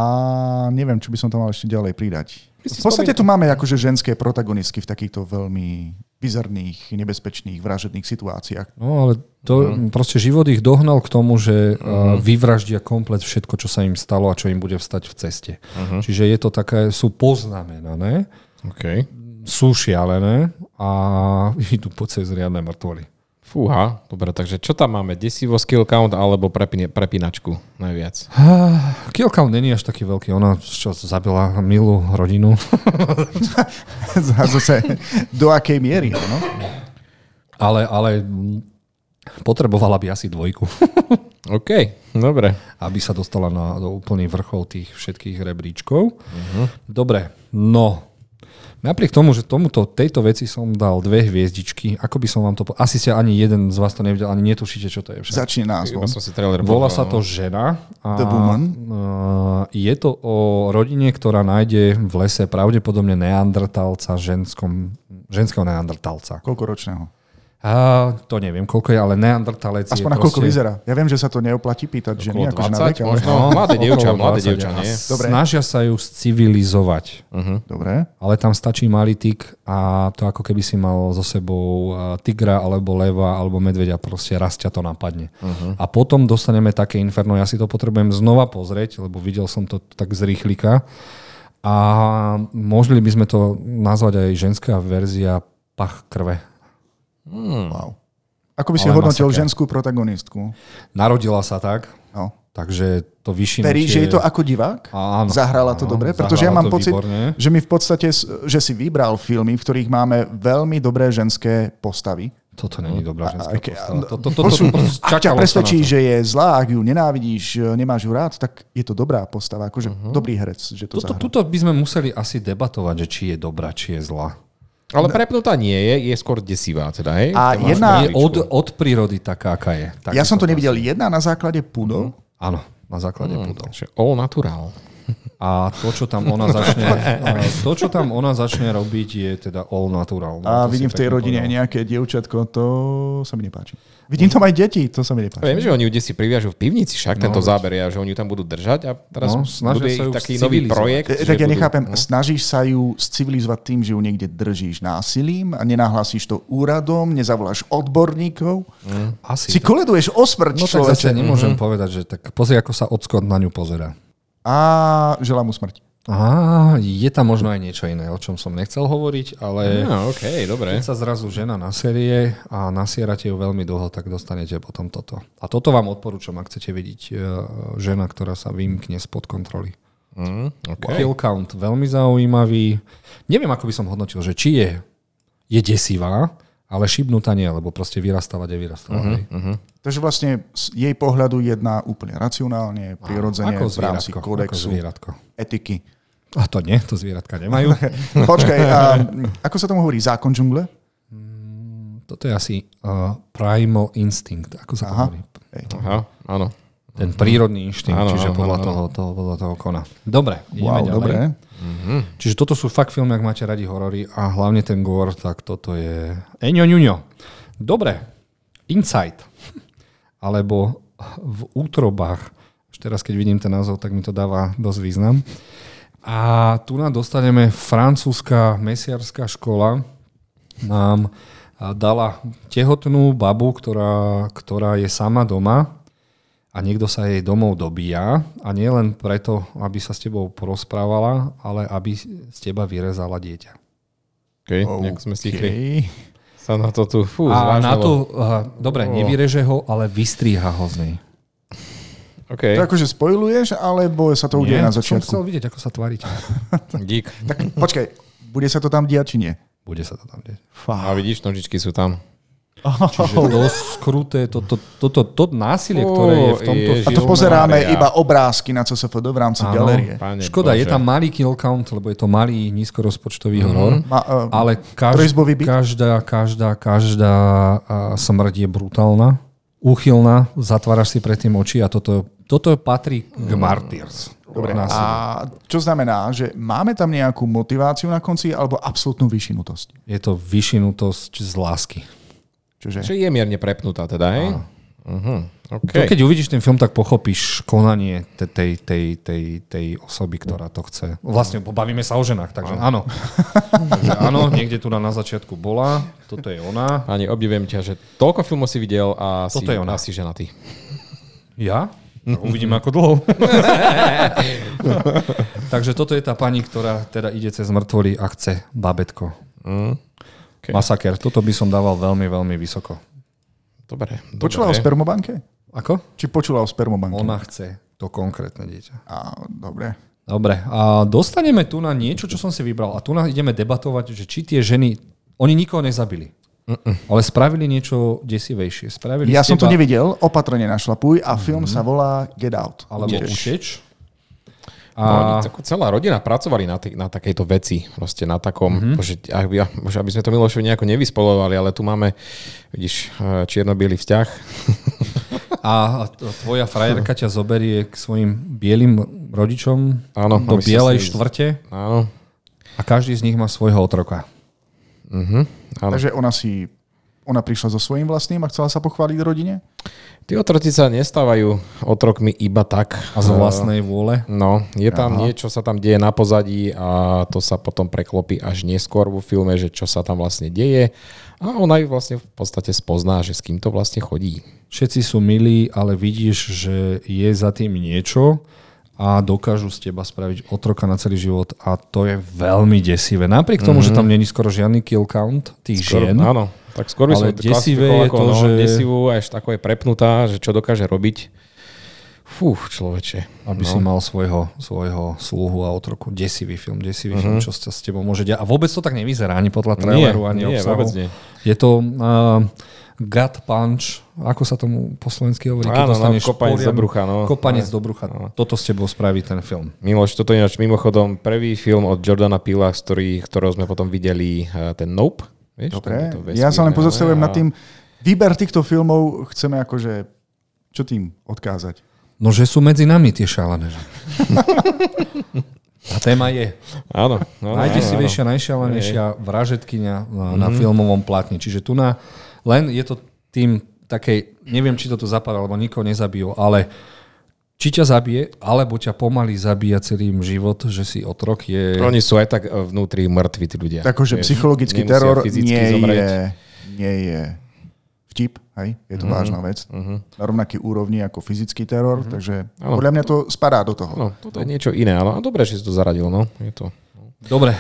neviem, čo by som tam mal ešte ďalej pridať. V podstate tu máme akože ženské protagonistky v takýchto veľmi bizarných, nebezpečných, vražedných situáciách. No ale to, uh-huh. proste život ich dohnal k tomu, že uh-huh. vyvraždia komplet všetko, čo sa im stalo a čo im bude vstať v ceste. Uh-huh. Čiže je to také, sú poznamenané, OK. sú šialené a idú po cez riadne mŕtvoly. Fúha, dobre, takže čo tam máme? Desivo skill count alebo prepine, prepínačku najviac? Kill count není až taký veľký. Ona čo, zabila milú rodinu. Zase do akej miery, no? ale, ale potrebovala by asi dvojku, OK, dobre. aby sa dostala na, do úplný vrchol tých všetkých rebríčkov. Uh-huh. Dobre, no. Napriek tomu, že tomuto, tejto veci som dal dve hviezdičky, ako by som vám to... Po... Asi ste ani jeden z vás to nevidel, ani netušíte, čo to je. Však. Začne názvom. Iba som si trailer Volá sa no. to Žena. A, The Woman. a, je to o rodine, ktorá nájde v lese pravdepodobne neandertalca, ženskom, ženského neandertalca. Koľko ročného? A, to neviem, koľko je, ale neandertalec Aspoň je na koľko proste... vyzerá. Ja viem, že sa to neoplatí pýtať ženy, Okolo akože na 20 vek, ale... možno. mladé dievča, mladé 20 dievča, nie? Dobre. Snažia sa ju civilizovať. Dobre. Ale tam stačí malý tik a to ako keby si mal so sebou tigra alebo leva alebo medveďa, proste raz ťa to napadne. Uh-huh. A potom dostaneme také inferno, ja si to potrebujem znova pozrieť, lebo videl som to tak z rýchlika. A mohli by sme to nazvať aj ženská verzia pach krve. Wow. Ako by si Ale hodnotil masaker. ženskú protagonistku? Narodila sa tak, No. takže to vyšinutie... Veríš, že je to ako divák? Áno. Zahrala to Áno, dobre? Pretože ja mám pocit, výborne. že mi v podstate, že si vybral filmy, v ktorých máme veľmi dobré ženské postavy. Toto není dobrá ženská A- postava. To, to, to, to, to, ak ťa presvedčí, že je zlá, ak ju nenávidíš, nemáš ju rád, tak je to dobrá postava, akože dobrý herec, že to Tuto, tuto by sme museli asi debatovať, že či je dobrá, či je zlá. Ale prepnutá nie je, je skôr desivá teda, hej? A jedna- Je od, od prírody taká, aká je. Tak Ja som to nevidel jedna na základe pudov. Áno, na základe pudol. Že all natural. A to, čo tam ona začne, to, čo tam ona začne robiť, je teda all natural. No, A to si vidím v tej rodine povedal. nejaké dievčatko, to sa mi nepáči. Vidím tam aj deti, to sa mi nepáči. Viem, že oni ju si priviažu v pivnici, však tento záber je, že oni ju tam budú držať a teraz No, no, bude sa ju taký nový projekt. E, že Tak ja budú- nechápem, no. snažíš sa ju civilizovať tým, že ju niekde držíš násilím a nenahlasíš to úradom, nezavoláš odborníkov. Asi. Si koleduješ o smrť no tak zase človeče nemôžem povedať, že tak pozri, ako sa Ockot na ňu pozera. A želám mu smrť. Á, je tam možno aj niečo iné, o čom som nechcel hovoriť, ale No, OK, dobre. keď sa zrazu žena naserie a nasierate ju veľmi dlho, tak dostanete potom toto. A toto vám odporúčam, ak chcete vidieť e, žena, ktorá sa vymkne spod kontroly. Mm, OK. Kill count veľmi zaujímavý. Neviem, ako by som hodnotil, že či je, je desivá, ale šibnutá nie, lebo proste vyrastala, kde vyrastala. Uh-huh, uh-huh. Takže vlastne z jej pohľadu jedná úplne racionálne, prirodzene, Ako v rámci zvieratko, ako zvieratko. etiky. A to nie, to zvieratka nemajú. Počkaj, a, ako sa tomu hovorí? Zákon džungle? Toto je asi uh, primal instinct, ako sa to hovorí. Aha, áno. Ten prírodný inštinkt, Áno, čiže podľa, áno. toho, toho, podľa toho kona. Dobre, ideme Wow, ďalej. dobre. Čiže toto sú fakt filmy, ak máte radi horory a hlavne ten gore, tak toto je Eňo ňuňo. Dobre, Inside. Alebo v útrobách. Už teraz, keď vidím ten názov, tak mi to dáva dosť význam. A tu nám dostaneme francúzska mesiarská škola nám dala tehotnú babu, ktorá, ktorá je sama doma a niekto sa jej domov dobíja a nie len preto, aby sa s tebou porozprávala, ale aby z teba vyrezala dieťa. OK, nejak sme stihli Okay. sa na to tu, fú, A na to, uh, dobre, nevyreže ho, ale vystríha ho z nej. OK, To akože spojuješ, alebo sa to udeje na som chcel začiatku? vidieť, ako sa tvárite. dík. Tak počkaj, bude sa to tam diať, či nie? Bude sa to tam deť. A vidíš, nožičky sú tam. Čiže dosť skruté, toto to, to, to, to násilie, ktoré je v tomto Ježiš. A to pozeráme Mária. iba obrázky na CSFD v rámci Áno. galerie. Pane Škoda, Bože. je tam malý kill count, lebo je to malý nízkorozpočtový mm-hmm. horor, Ma, uh, ale každ, každá, každá, každá a, smrť je brutálna, úchylná, zatváraš si predtým oči a toto, toto patrí k Martyrs. Dobre, Násilie. a čo znamená, že máme tam nejakú motiváciu na konci alebo absolútnu vyšinutosť? Je to vyšinutosť z lásky. Čiže Čiže je mierne prepnutá teda, hej? Uh-huh. To, OK. keď uvidíš ten film, tak pochopíš konanie te- tej, tej, tej, tej osoby, ktorá to chce. Vlastne pobavíme sa o ženách, takže áno. takže áno, niekde tu na, na začiatku bola, toto je ona. Pani, obdivujem ťa, že toľko filmov si videl a si, Toto je ona. a si ženatý. Ja? Tak Uvidíme, ako dlho. Takže toto je tá pani, ktorá teda ide cez mŕtvoly a chce babetko. Mm. Okay. Masaker. Toto by som dával veľmi, veľmi vysoko. Dobre. počula o dobre. spermobanke? Ako? Či počula o spermobanke? Ona chce to konkrétne dieťa. A, dobre. Dobre, a dostaneme tu na niečo, čo som si vybral. A tu na ideme debatovať, že či tie ženy, oni nikoho nezabili. Ale spravili niečo desivejšie. Spravili Ja som to teba- nevidel, opatrne našlapuj a film sa volá Get Out. Alebo Uteč. uteč. No, oni, A celá rodina pracovali na, tej, na takejto veci, proste na takom, Mhm. mm-hmm. že, aby, aby sme to Milošovi nejako nevyspolovali, ale tu máme, vidíš, eh, čierno-bielý vzťah. A t- tvoja frajerka ťa zoberie k svojim bielým rodičom Áno, do bielej si- štvrte Áno. a každý z nich má svojho otroka. Mhm. Áno. Takže ona si ona prišla so svojím vlastným a chcela sa pochváliť rodine? Tí otroci sa nestávajú otrokmi iba tak. A z vlastnej vôle? No, je tam Aha. niečo, sa tam deje na pozadí a to sa potom preklopí až neskôr vo filme, že čo sa tam vlastne deje. A ona ju vlastne v podstate spozná, že s kým to vlastne chodí. Všetci sú milí, ale vidíš, že je za tým niečo a dokážu z teba spraviť otroka na celý život a to je veľmi desivé. Napriek tomu, mm-hmm. že tam není skoro žiadny kill count tých skoro, žien. Áno, tak skôr by som desivé je ako, to, no, že... desivú až tako je prepnutá, že čo dokáže robiť. Fú, človeče. Aby no. si mal svojho, svojho sluhu a otroku. Desivý film, desivý uh-huh. film, čo sa s tebou môže diať. A vôbec to tak nevyzerá ani podľa traileru, ani nie, obsahu. Nie, Je to uh, gut punch, ako sa tomu po slovensky hovorí? Áno, no, kopanec do brucha. No. Kopanec do brucha. No. Toto s tebou spraví ten film. Miloš, toto je mimochodom prvý film od Jordana Pila, ktorý, ktorého sme potom videli, uh, ten Nope Vieš, Dobre, ja sa len pozastavujem nad tým, výber týchto filmov chceme akože, čo tým odkázať? No, že sú medzi nami tie šalené. A téma je. Áno. No, Najdesivejšia, najšialenejšia vražetkynia na, na mm. filmovom platni. Čiže tu na, len je to tým takej, neviem, či to tu zapadá, alebo nikoho nezabijú, ale či ťa zabije, alebo ťa pomaly zabíja celým život, že si otrok je... Oni sú aj tak e, vnútri mŕtvi, tí ľudia. Takže psychologický teror nie je, nie je vtip, hej? je to mm-hmm. vážna vec. Mm-hmm. Na rovnaký úrovni ako fyzický teror, mm-hmm. takže ano. podľa mňa to spadá do toho. No, toto je niečo iné, ale dobre, že si to zaradil. No. Je to. Dobre,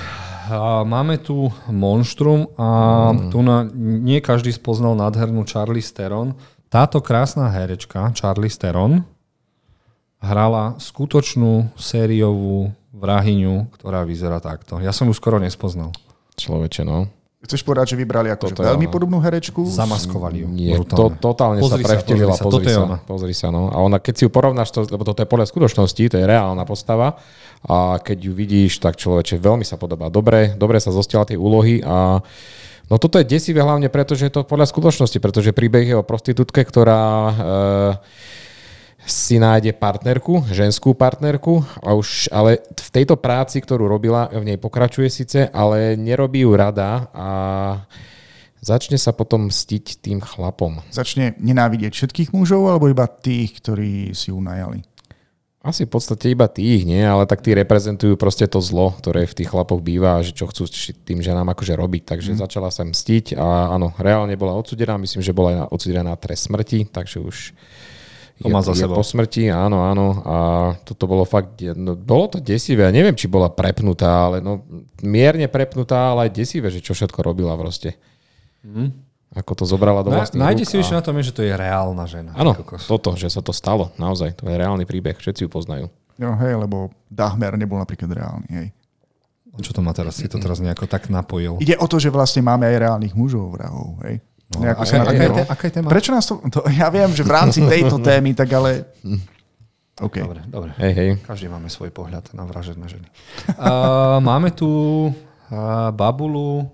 a máme tu Monštrum a mm. tu na, nie každý spoznal nádhernú Charlie Steron. Táto krásna herečka, Charlie Steron, hrala skutočnú sériovú vrahyňu, ktorá vyzerá takto. Ja som ju skoro nespoznal. Človeče, no. Chceš povedať, že vybrali akože veľmi podobnú herečku? Zamaskovali ju. Nie, to, totálne pozri sa prevtelila. Pozri sa, pozri, sa, ona. pozri sa, no. A ona, keď si ju porovnáš, to, lebo toto je podľa skutočnosti, to je reálna postava, a keď ju vidíš, tak človeče veľmi sa podobá. Dobre, dobre sa zostiala tie úlohy a No toto je desivé hlavne preto, že je to podľa skutočnosti, pretože príbeh je o prostitútke, ktorá e, si nájde partnerku, ženskú partnerku, a už, ale v tejto práci, ktorú robila, v nej pokračuje síce, ale nerobí ju rada a začne sa potom mstiť tým chlapom. Začne nenávidieť všetkých mužov alebo iba tých, ktorí si ju najali? Asi v podstate iba tých, nie? Ale tak tí reprezentujú proste to zlo, ktoré v tých chlapoch býva, že čo chcú tým ženám akože robiť. Takže mm. začala sa mstiť a áno, reálne bola odsudená. Myslím, že bola aj odsudená na trest smrti, takže už to má za sebou. po smrti, áno, áno. A toto bolo fakt, no, bolo to desivé. Ja neviem, či bola prepnutá, ale no, mierne prepnutá, ale aj desivé, že čo všetko robila proste. Mm. Ako to zobrala do vlastných Na, Najde a... na tom je, že to je reálna žena. Áno, toto, že sa to stalo, naozaj. To je reálny príbeh, všetci ju poznajú. No hej, lebo Dahmer nebol napríklad reálny, hej. Čo to má teraz? Si to teraz nejako tak napojil? Ide o to, že vlastne máme aj reálnych mužov vrahov, hej. No, aká, aká, aká, aká je téma? Prečo nás to, to... Ja viem, že v rámci tejto témy, tak ale... Okay. Dobre, dobre. Hej, hej. Každý máme svoj pohľad na vražedné ženy. Uh, máme tu uh, babulu,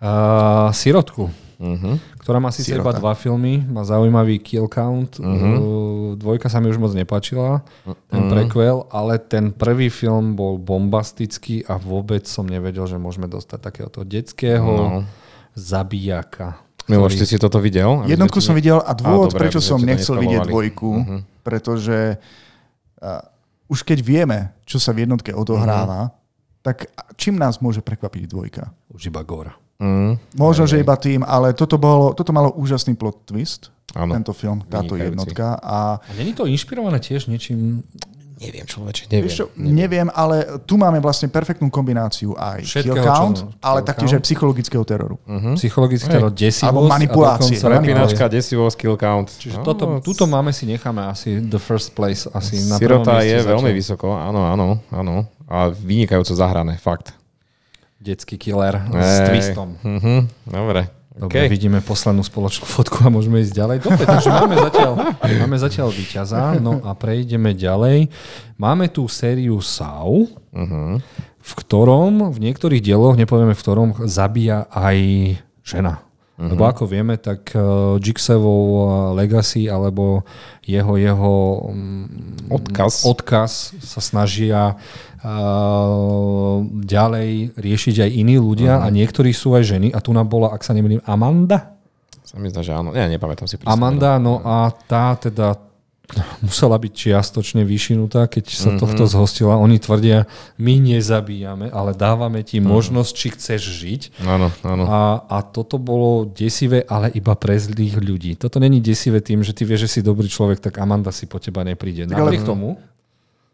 uh, sirotku, uh-huh. ktorá má síce iba dva filmy, má zaujímavý kill count. Uh-huh. Uh, dvojka sa mi už moc nepáčila, uh-huh. ten prequel, ale ten prvý film bol bombastický a vôbec som nevedel, že môžeme dostať takéhoto detského no. zabijaka. Miloš, ty si toto videl? Jednotku som videl a dôvod, a, dobre, prečo som nechcel vidieť dvojku, uh-huh. pretože uh, už keď vieme, čo sa v jednotke odohráva, uh-huh. tak čím nás môže prekvapiť dvojka? Už iba Gora. Uh-huh. Možno, aj, že iba tým, ale toto, bolo, toto malo úžasný plot twist, ano. tento film, táto Vynikajúci. jednotka. A, a není to inšpirované tiež niečím Neviem, človeče, neviem, čo, neviem. neviem. ale tu máme vlastne perfektnú kombináciu aj Všetkého, kill count, čo, ale taktiež aj psychologického teroru. Uh-huh. Psychologický teror, desivosť. Alebo manipulácie. Prepínačka, desivosť, kill count. Čiže no, toto, tuto máme si necháme asi the first place. Asi na Sirota je začal. veľmi vysoko, áno, áno, áno. A vynikajúco zahrané, fakt. Detský killer Ej. s twistom. Uh-huh. Dobre. Dobre, okay. vidíme poslednú spoločnú fotku a môžeme ísť ďalej. Dobre, takže máme zatiaľ, máme zatiaľ víťaza. No a prejdeme ďalej. Máme tu sériu SAU, uh-huh. v ktorom, v niektorých dieloch, nepovieme v ktorom, zabíja aj žena. Uh-huh. Lebo ako vieme, tak uh, Jigsawov uh, legacy alebo jeho, jeho um, odkaz. odkaz sa snažia uh, ďalej riešiť aj iní ľudia uh-huh. a niektorí sú aj ženy. A tu nám bola, ak sa nemýlim, Amanda? Sa mi zdá, že áno. Ja nepamätám si. presne. Amanda, no a tá teda musela byť čiastočne vyšinutá, keď sa Mhm. tohto zhostila. Oni tvrdia, my nezabíjame, ale dávame ti Mhm. možnosť, či chceš žiť. Áno, áno. A, a toto bolo desivé, ale iba pre zlých ľudí. Toto není desivé tým, že ty vieš, že si dobrý človek, tak Amanda si po teba nepríde. ale- Napriek tomu,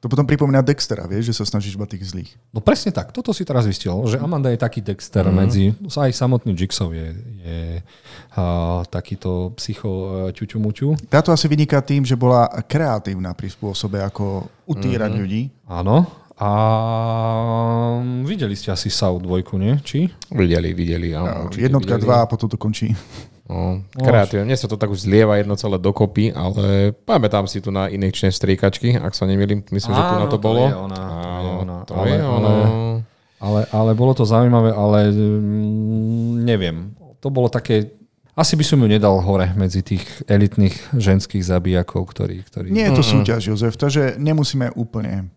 To potom pripomína Dextera, vieš, že sa snažíš iba tých zlých. no presne tak, toto si teraz vystihol, že Amanda je taký Dexter Mhm. medzi, aj samotný Jigsaw je, je a, takýto psycho uh, ťuťumuťu. Táto asi vyniká tým, že bola kreatívna pri spôsobe, ako utírať ľudí. Áno. A videli ste asi SAU dvojku, nie? Či? Videli, videli. Áno, určite Jednotka, videli. dva a potom to končí. No, kreatívne. Mne sa to tak už zlieva jedno celé dokopy, ale pamätám si tu na inekčné striekačky, ak sa nemýlim, myslím, že tu na to to bolo. je ona, to je Áno, ona. to Ale- je ono. Ale, ale bolo to zaujímavé, ale mm, neviem. To bolo také... Asi by som ju nedal hore medzi tých elitných ženských zabijakov, ktorí... ktorí Nie je to súťaž, Jozef, takže nemusíme úplne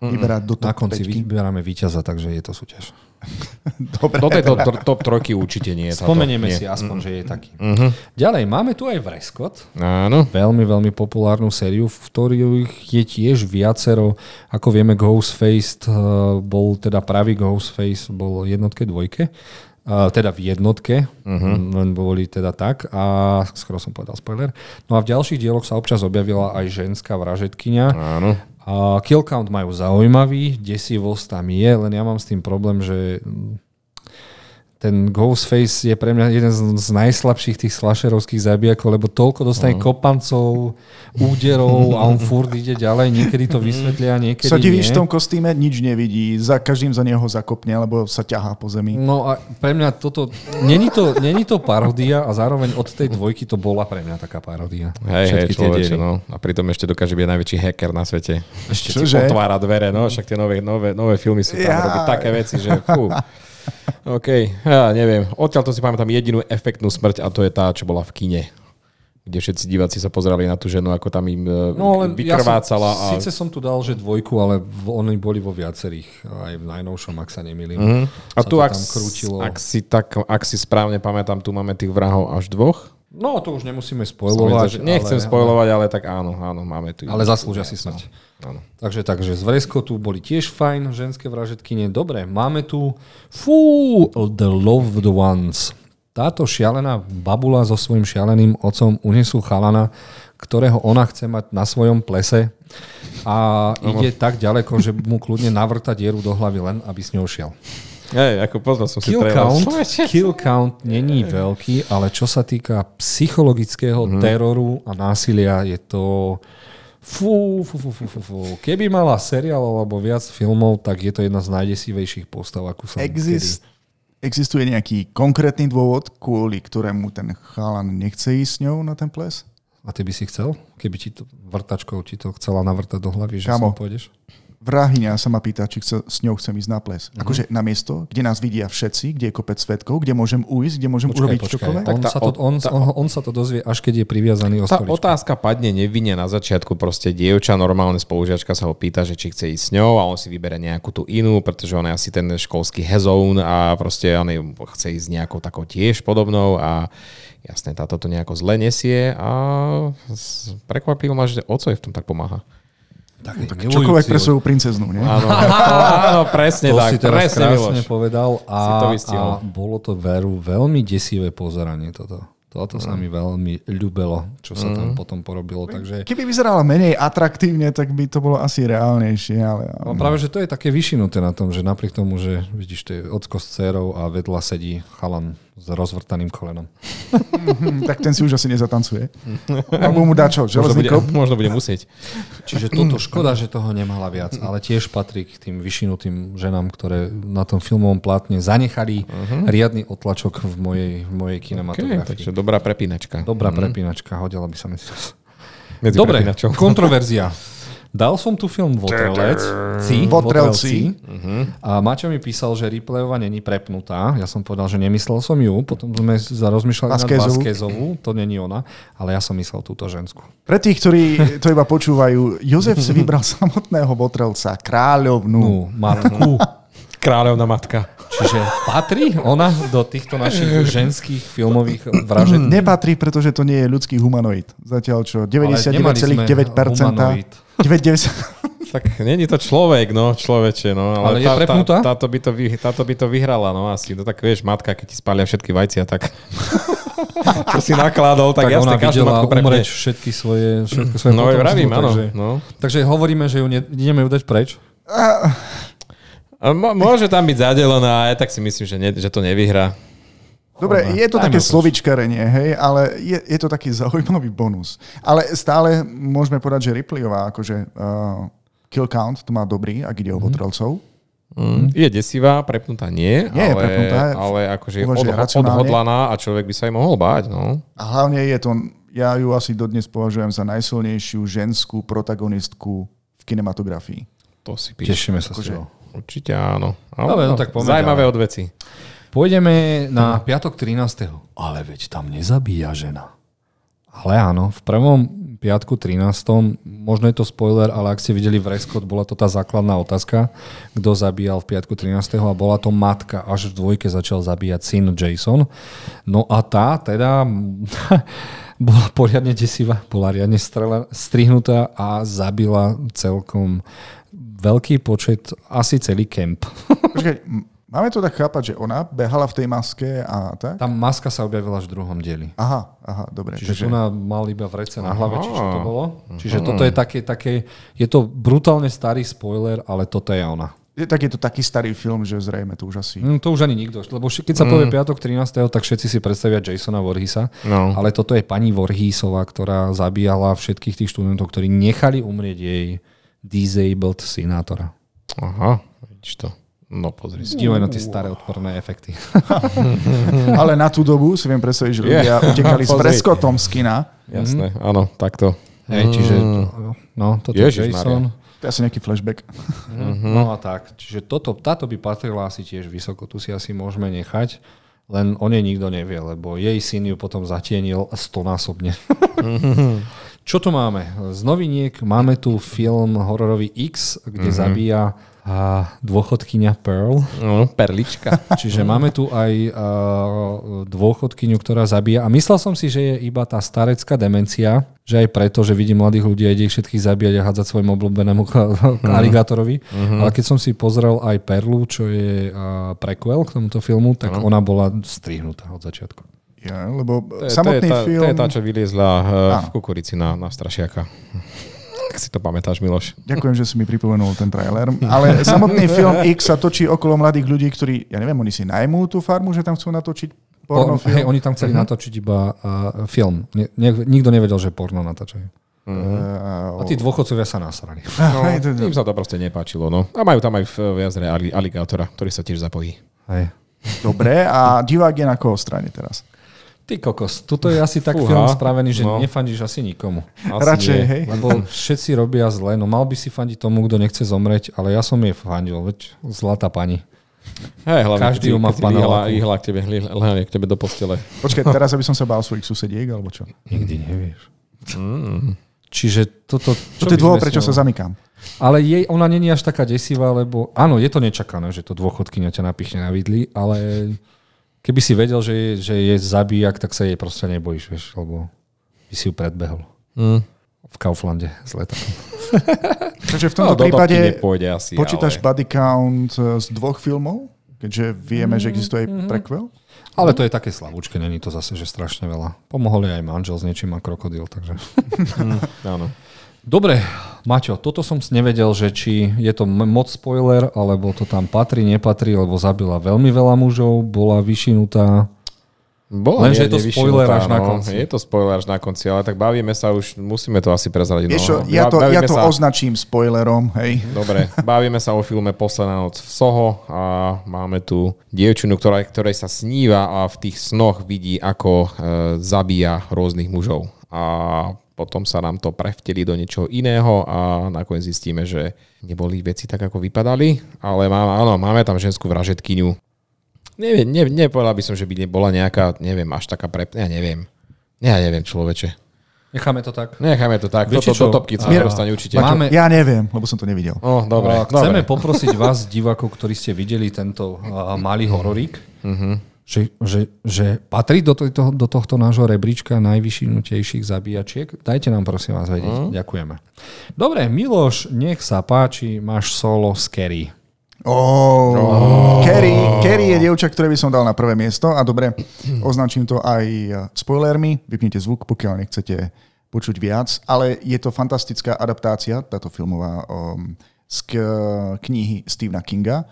vyberať do na top konci 5. vyberáme víťaza, takže je to súťaž. Dobre. Do tejto tr- top trojky určite nie je táto. Spomenieme Nie. si aspoň, že je taký. Mhm. Ďalej, máme tu aj Vrescott, Áno. veľmi, veľmi populárnu sériu, v ktorých je tiež viacero, ako vieme, Ghostface eh, bol teda pravý Ghostface, bol jednotke, dvojke, eh, teda v jednotke, uh-huh. len boli teda tak a skoro som povedal spoiler. No a v ďalších dieloch sa občas objavila aj ženská vražetkyňa. Áno. A kill count majú zaujímavý, desivosť tam je, len ja mám s tým problém, že ten Ghostface je pre mňa jeden z, najslabších tých slasherovských zabijakov, lebo toľko dostane No. kopancov, úderov a on furt ide ďalej, niekedy to vysvetlia, niekedy Sa divíš v tom kostýme, nič nevidí, za každým za neho zakopne, lebo sa ťahá po zemi. No a pre mňa toto, není to, není to paródia a zároveň od tej dvojky to bola pre mňa taká paródia. Hej, hej, človeče, no. A pritom ešte dokáže byť najväčší hacker na svete. Ešte ti Čože? otvára dvere, no. Však tie nové, nové, nové filmy sú tam Ja. robiť také veci, že fú. OK, ja neviem. Odtiaľ to si pamätám jedinú efektnú smrť a to je tá, čo bola v kine. Kde všetci diváci sa pozerali na tú ženu, ako tam im no, No len vykrvácala. ja som, a... Síce som tu dal, že dvojku, ale v, oni boli vo viacerých, aj v najnovšom, ak sa nemýlim. Mhm. A tu, ak, krútilo. ak, si tak, ak si správne pamätám, tu máme tých vrahov až dvoch. No, to už nemusíme spoilovať. Nechcem ale, spoilovať, ale tak áno, áno, máme tu. Ale zaslúžia si smrť. Áno. Takže, takže z Vreskotu boli tiež fajn ženské vražetkyne. Dobre, máme tu fú, The Loved Ones. Táto šialená babula so svojím šialeným otcom unesú chalana, ktorého ona chce mať na svojom plese a ide tak ďaleko, že mu kľudne navrta dieru do hlavy len, aby s ňou šiel. Hej, ako pozrel som si Kill trailer. count, kill count není veľký, ale čo sa týka psychologického Mhm. teroru a násilia, je to fú, fú, fú, fú, fú, fú. Keby mala seriál alebo viac filmov, tak je to jedna z najdesivejších postav, akú som Exist, existuje nejaký konkrétny dôvod, kvôli ktorému ten chalan nechce ísť s ňou na ten ples? kedy. A ty by si chcel? Keby ti to vrtačkou ti to chcela navrtať do hlavy, že Kamo. pôjdeš? Vrahyňa sa ma pýta, či chce, s ňou chcem ísť na ples. Mhm. Akože na miesto, kde nás vidia všetci, kde je kopec svetkov, kde môžem ujsť, kde môžem urobiť čokoľvek. On, tá sa to, on, tá- on, on sa to dozvie, až keď je priviazaný o Tá stoličku. otázka padne nevinne na začiatku, proste dievča, normálne spolužiačka sa ho pýta, že či chce ísť s ňou a on si vybere nejakú tú inú, pretože on je asi ten školský hezoun a proste on je, chce ísť nejakou takou tiež podobnou a jasne, táto to nejako zle nesie a prekvapilo ma, že oco je v tom tak pomáha. Tak, Čokoľvek pre svoju princeznú, nie? Áno, áno presne To tak, si teraz presne krásne Miloš. povedal a, Si to vystihol. a bolo to veru veľmi desivé pozeranie toto. Toto sa mi veľmi ľúbelo, čo sa tam potom porobilo. Takže Keby vyzerala menej atraktívne, tak by to bolo asi reálnejšie, ale... no, práve, že to je také vyšinuté na tom, že napriek tomu, že vidíš, to je ocko s dcerou a vedľa sedí chalan s rozvrtaným kolenom. Tak ten si už asi nezatancuje. Alebo mu dá čo, Možno železný bude, kop? možno bude musieť. Čiže toto škoda, že toho nemala viac, ale tiež patrí k tým vyšinutým ženám, ktoré na tom filmovom plátne zanechali riadny otlačok v mojej, v mojej Okay, kinematografii. takže dobrá prepínačka. Dobrá prepínačka, hodila by sa mi. Medzi Dobre, kontroverzia. Dal som tu film Votrelci. Votrelci. A Maťo mi písal, že replayová není prepnutá. Ja som povedal, že nemyslel som ju. Potom sme sa rozmýšľali nad Vasquezovú. Vasquezovú. To není ona. Ale ja som myslel túto ženskú. Pre tých, ktorí to iba počúvajú, Jozef si vybral samotného Votrelca, kráľovnú. No, matku. Kráľovná matka. Čiže patrí ona do týchto našich ženských filmových vražet? Nepatrí, pretože to nie je ľudský humanoid. Zatiaľ čo nemali sme 99,9% humanoid. 99 Tak není to človek, no, človeče, no. Ale je prepnutá? táto, by to vy, táto by to vyhrala, no asi. No tak vieš, matka, keď ti spália všetky vajcia, tak čo si nakládol, tak, Tak jasne, ona každú videla matku prepne. umreť všetky svoje, všetko svoje No, potomstvo, vravím, áno. takže, No. takže hovoríme, že ju ne, ideme ju dať preč. A môže tam byť zadelená, aj tak si myslím, že, ne, že to nevyhrá. Dobre, je to také slovičkarenie, hej, ale je, je to taký zaujímavý bonus. Ale stále môžeme povedať, že Ripleyová, akože uh, kill count, to má dobrý, ak ide o votrelcov. Mm. Je desivá, prepnutá nie, Nie je ale, prepnutá. ale akože je od, odhodlaná a človek by sa jej mohol báť. No. A hlavne je to, ja ju asi dodnes považujem za najsilnejšiu ženskú protagonistku v kinematografii. To si píš. Tešíme sa z Akože- toho. Určite áno. Dobre, no tak poďme Zajímavé ďalej. od veci. Pôjdeme na piatok 13. Ale veď tam nezabíja žena. Ale áno, v prvom piatku 13. možno je to spoiler, ale ak ste videli v Rescott, bola to tá základná otázka, kto zabíjal v piatku 13. a bola to matka, až v dvojke začal zabíjať syn Jason. No a tá teda bola poriadne desivá, bola riadne strela, strihnutá a zabila celkom veľký počet, asi celý kemp. Počkaj, máme to tak chápať, že ona behala v tej maske a tak? Tá maska sa objavila až v druhom dieli. Aha, aha, dobre. Čiže tu na mal iba vrece na hlave, Aha. či čo to bolo. Čiže toto je také, také, je to brutálne starý spoiler, ale toto je ona. Je, tak je to taký starý film, že zrejme to už asi... Mm, to už ani nikto, lebo keď sa povie piatok 13., tak všetci si predstavia Jasona Voorhisa, No. ale toto je pani Voorhisová, ktorá zabíjala všetkých tých študentov, ktorí nechali umrieť jej disabled synátora. Aha, vidíš to. No pozri si. Dívaj na tie staré odporné efekty. Ale na tú dobu si viem predstaviť, že ľudia utekali s Pozri. freskotom z kina. Jasné, áno, takto. Hej, čiže no, toto je. Jason. To je asi nejaký flashback. No a tak. Čiže toto, táto by patrila asi tiež vysoko, tu si asi môžeme nechať. Len o nej nikto nevie, lebo jej syn ju potom zatienil stonásobne. Čo tu máme? Z noviniek máme tu film hororový X, kde zabíja a, dôchodkyňa Pearl. No, perlička. Čiže máme tu aj a, dôchodkyňu, ktorá zabíja. A myslel som si, že je iba tá starecká demencia, že aj preto, že vidí mladých ľudí a ide ich všetkých zabíjať a hádzať svojmu obľúbenému ka- alligátorovi. Ale keď som si pozrel aj Perlu, čo je a, prequel k tomuto filmu, tak ona bola strihnutá od začiatku. Ja, lebo To je, samotný to je, tá, film... to je tá, čo vyliezla uh, v kukurici na, na strašiaka. Ak si to pamätáš, Miloš. Ďakujem, že si mi pripomenul ten trailer. Ale samotný film X sa točí okolo mladých ľudí, ktorí, ja neviem, oni si najmú tú farmu, že tam chcú natočiť O, porno hej, oni tam chceli natočiť iba uh, film. Nie, nie, nikto nevedel, že porno natáčajú. Uh, A tí dôchodcovia sa nasrali. No, to- im sa to proste nepáčilo. No. A majú tam aj v jazere ali- aligátora, ktorý sa tiež zapojí. Hej. Dobre, a divák je na koho strane teraz? Ty kokos, tuto je asi tak Fúha. film spravený, že No. nefandíš asi nikomu. Asi Radšej, nie. hej. Lebo všetci robia zle, no mal by si fandiť tomu, kto nechce zomrieť, ale ja som jej fandil, veď zlatá pani. Hej, hlavne, Každý ju má v paneláku. ihla k tebe, k tebe do postele. Počkaj, teraz aby som sa bál svojich susediek, alebo čo? Nikdy nevieš. Čiže toto... Čo To je dôvod, prečo sa zamykám. Ale jej, ona není až taká desivá, lebo áno, je to nečakané, že to dôchodkyňa ťa napichne na vidli, ale keby si vedel, že je, že je zabíjak, tak sa jej proste nebojíš, vieš, lebo by si ju predbehol. Mm. V Kauflande s letákom. Takže v No, tomto do prípade asi, počítaš ale... body count e, z dvoch filmov? Keďže vieme, že existuje Mm-hmm. prequel? Ale to je také slabúčke, není to zase, že strašne veľa. Pomohol aj manžel s niečím a krokodil, takže... Áno. Dobre, Maťo, toto som nevedel, že či je to moc spoiler, alebo to tam patrí, nepatrí, lebo zabila veľmi veľa mužov, bola vyšinutá. Bola Lenže je to spoiler vyšinutá, až na no. konci. Je to spoiler až na konci, ale tak bavíme sa už, musíme to asi prezradiť. Vieš čo, no. ja to, ja to sa, označím spoilerom, hej. Dobre, bavíme sa o filme Posledná noc v Soho a máme tu dievčinu, ktorá, ktorej sa sníva a v tých snoch vidí, ako e, zabíja rôznych mužov. A potom sa nám to prevteli do niečoho iného a nakoniec zistíme, že neboli veci tak, ako vypadali, ale má, áno, máme tam ženskú vražetkyňu. Neviem, ne, nepovedal by som, že by nebola nejaká, neviem, až taká pre... Ja neviem. Ja neviem, človeče. Necháme to tak. Necháme to tak. Viete Toto čo? do topky sa dostane určite. Máme- Ja neviem, lebo som to nevidel. No, dobre. Chceme dobre. poprosiť vás, divákov, ktorí ste videli tento uh, malý hororík, že, že, že patrí do, tohto, do tohto nášho rebríčka najvyšinutejších zabíjačiek. Dajte nám prosím vás vedieť. Ďakujeme. Dobre, Miloš, nech sa páči, máš solo z Kerry. Oh, Kerry, Kerry je dievča, ktoré by som dal na prvé miesto a dobre, označím to aj spoilermi, vypnite zvuk, pokiaľ nechcete počuť viac, ale je to fantastická adaptácia, táto filmová, um, z k- knihy Stephena Kinga.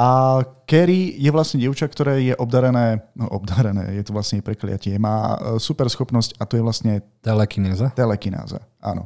A Kerry je vlastne dievča, ktoré je obdarené, no obdarené, je to vlastne prekliatie, má e, super schopnosť a to je vlastne Telekinéza. telekináza, áno.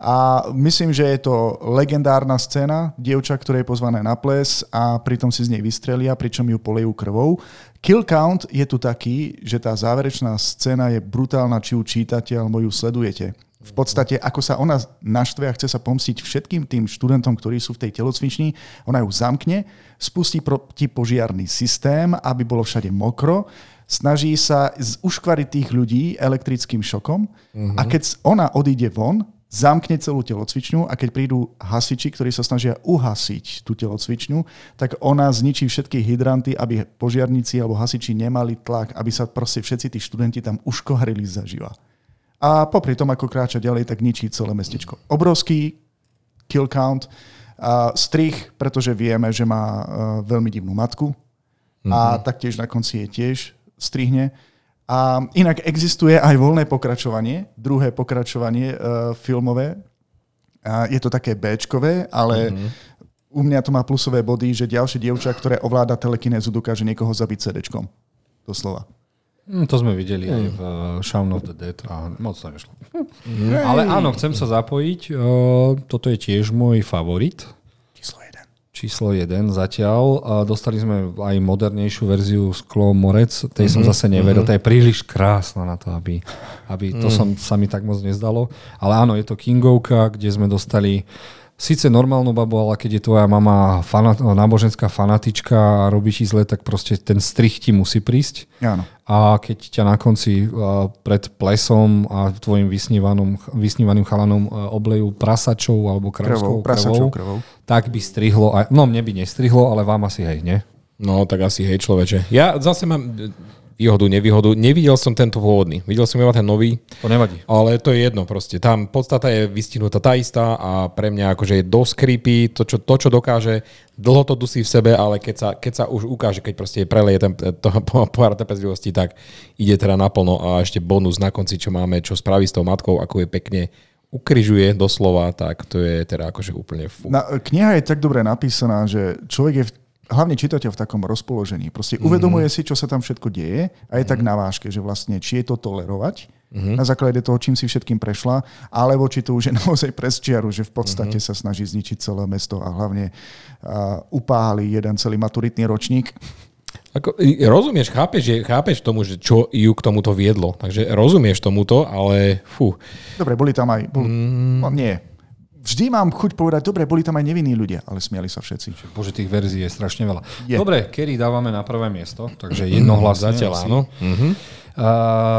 A myslím, že je to legendárna scéna, dievča, ktoré je pozvané na ples a pritom si z nej vystrelia, pričom ju polejú krvou. Kill count je tu taký, že tá záverečná scéna je brutálna, či ju čítate alebo ju sledujete. V podstate, ako sa ona naštve a chce sa pomstiť všetkým tým študentom, ktorí sú v tej telocvični, ona ju zamkne, spustí protipožiarný systém, aby bolo všade mokro, snaží sa uškvariť tých ľudí elektrickým šokom a keď ona odíde von, zamkne celú telocvičňu a keď prídu hasiči, ktorí sa snažia uhasiť tú telocvičňu, tak ona zničí všetky hydranty, aby požiarníci alebo hasiči nemali tlak, aby sa proste všetci tí študenti tam uškoharili zaživa. A popri tom, ako kráča ďalej, tak ničí celé mestečko. Obrovský kill count, a strich, pretože vieme, že má uh, veľmi divnú matku a taktiež na konci je tiež strihne. A inak existuje aj voľné pokračovanie, druhé pokračovanie uh, filmové. A je to také Bčkové, ale u mňa to má plusové body, že ďalšie dievča, ktoré ovláda telekinézu, dokáže niekoho zabiť CDčkom. Doslova. Hm, to sme videli aj v uh, Shaun of the Dead a moc to nešlo. Ale áno, chcem sa zapojiť. Uh, toto je tiež môj favorit. Číslo 1. číslo 1 zatiaľ. Dostali sme aj modernejšiu verziu Sklo Morec. Tej som zase neveril. Tá je príliš krásna na to, aby, aby to som, sa mi tak moc nezdalo. Ale áno, je to Kingovka, kde sme dostali síce normálnu babu, ale keď je tvoja mama fanat, náboženská fanatička a robí ti zle, tak proste ten strich ti musí prísť. Áno. A keď ťa na konci uh, pred plesom a tvojim vysnívaným, vysnívaným chalanom uh, oblejú prasačou alebo Krvou, kravskou prasačou krvou, tak by strihlo, aj, no mne by nestrihlo, ale vám asi hej, nie? No, tak asi hej, človeče. Ja zase mám e, výhodu, nevýhodu. Nevidel som tento pôvodný. Videl som iba ten nový, To nevadí. ale to je jedno proste. Tam podstata je vystihnutá tá istá a pre mňa akože je dosť creepy, to čo, to, čo dokáže, dlho to dusí v sebe, ale keď sa, keď sa už ukáže, keď proste preleje ten, to, pohár trpezlivosti, tak ide teda naplno a ešte bonus na konci, čo máme, čo spraví s tou matkou, ako je pekne ukryžuje doslova, tak to je teda akože úplne fú. Na, kniha je tak dobre napísaná, že človek je v, hlavne čitateľ v takom rozpoložení. Proste Mhm. uvedomuje si, čo sa tam všetko deje a je tak na vážke, že vlastne či je to tolerovať Mhm. na základe toho, čím si všetkým prešla, alebo či to už je naozaj pres čiaru, že v podstate Mhm. sa snaží zničiť celé mesto a hlavne uh, upáhali jeden celý maturitný ročník. Ako, rozumieš, chápeš, že, chápeš tomu, že čo ju k tomuto viedlo. Takže rozumieš tomuto, ale fú. Dobre, boli tam aj... Bol, Mm. no, nie. Vždy mám chuť povedať, dobre, boli tam aj nevinní ľudia, ale smiali sa všetci. Bože, tých verzií je strašne veľa. Je. Dobre, Kerry dávame na prvé miesto, takže jednohlasne. Zatiaľ asi. áno. Mhm. A,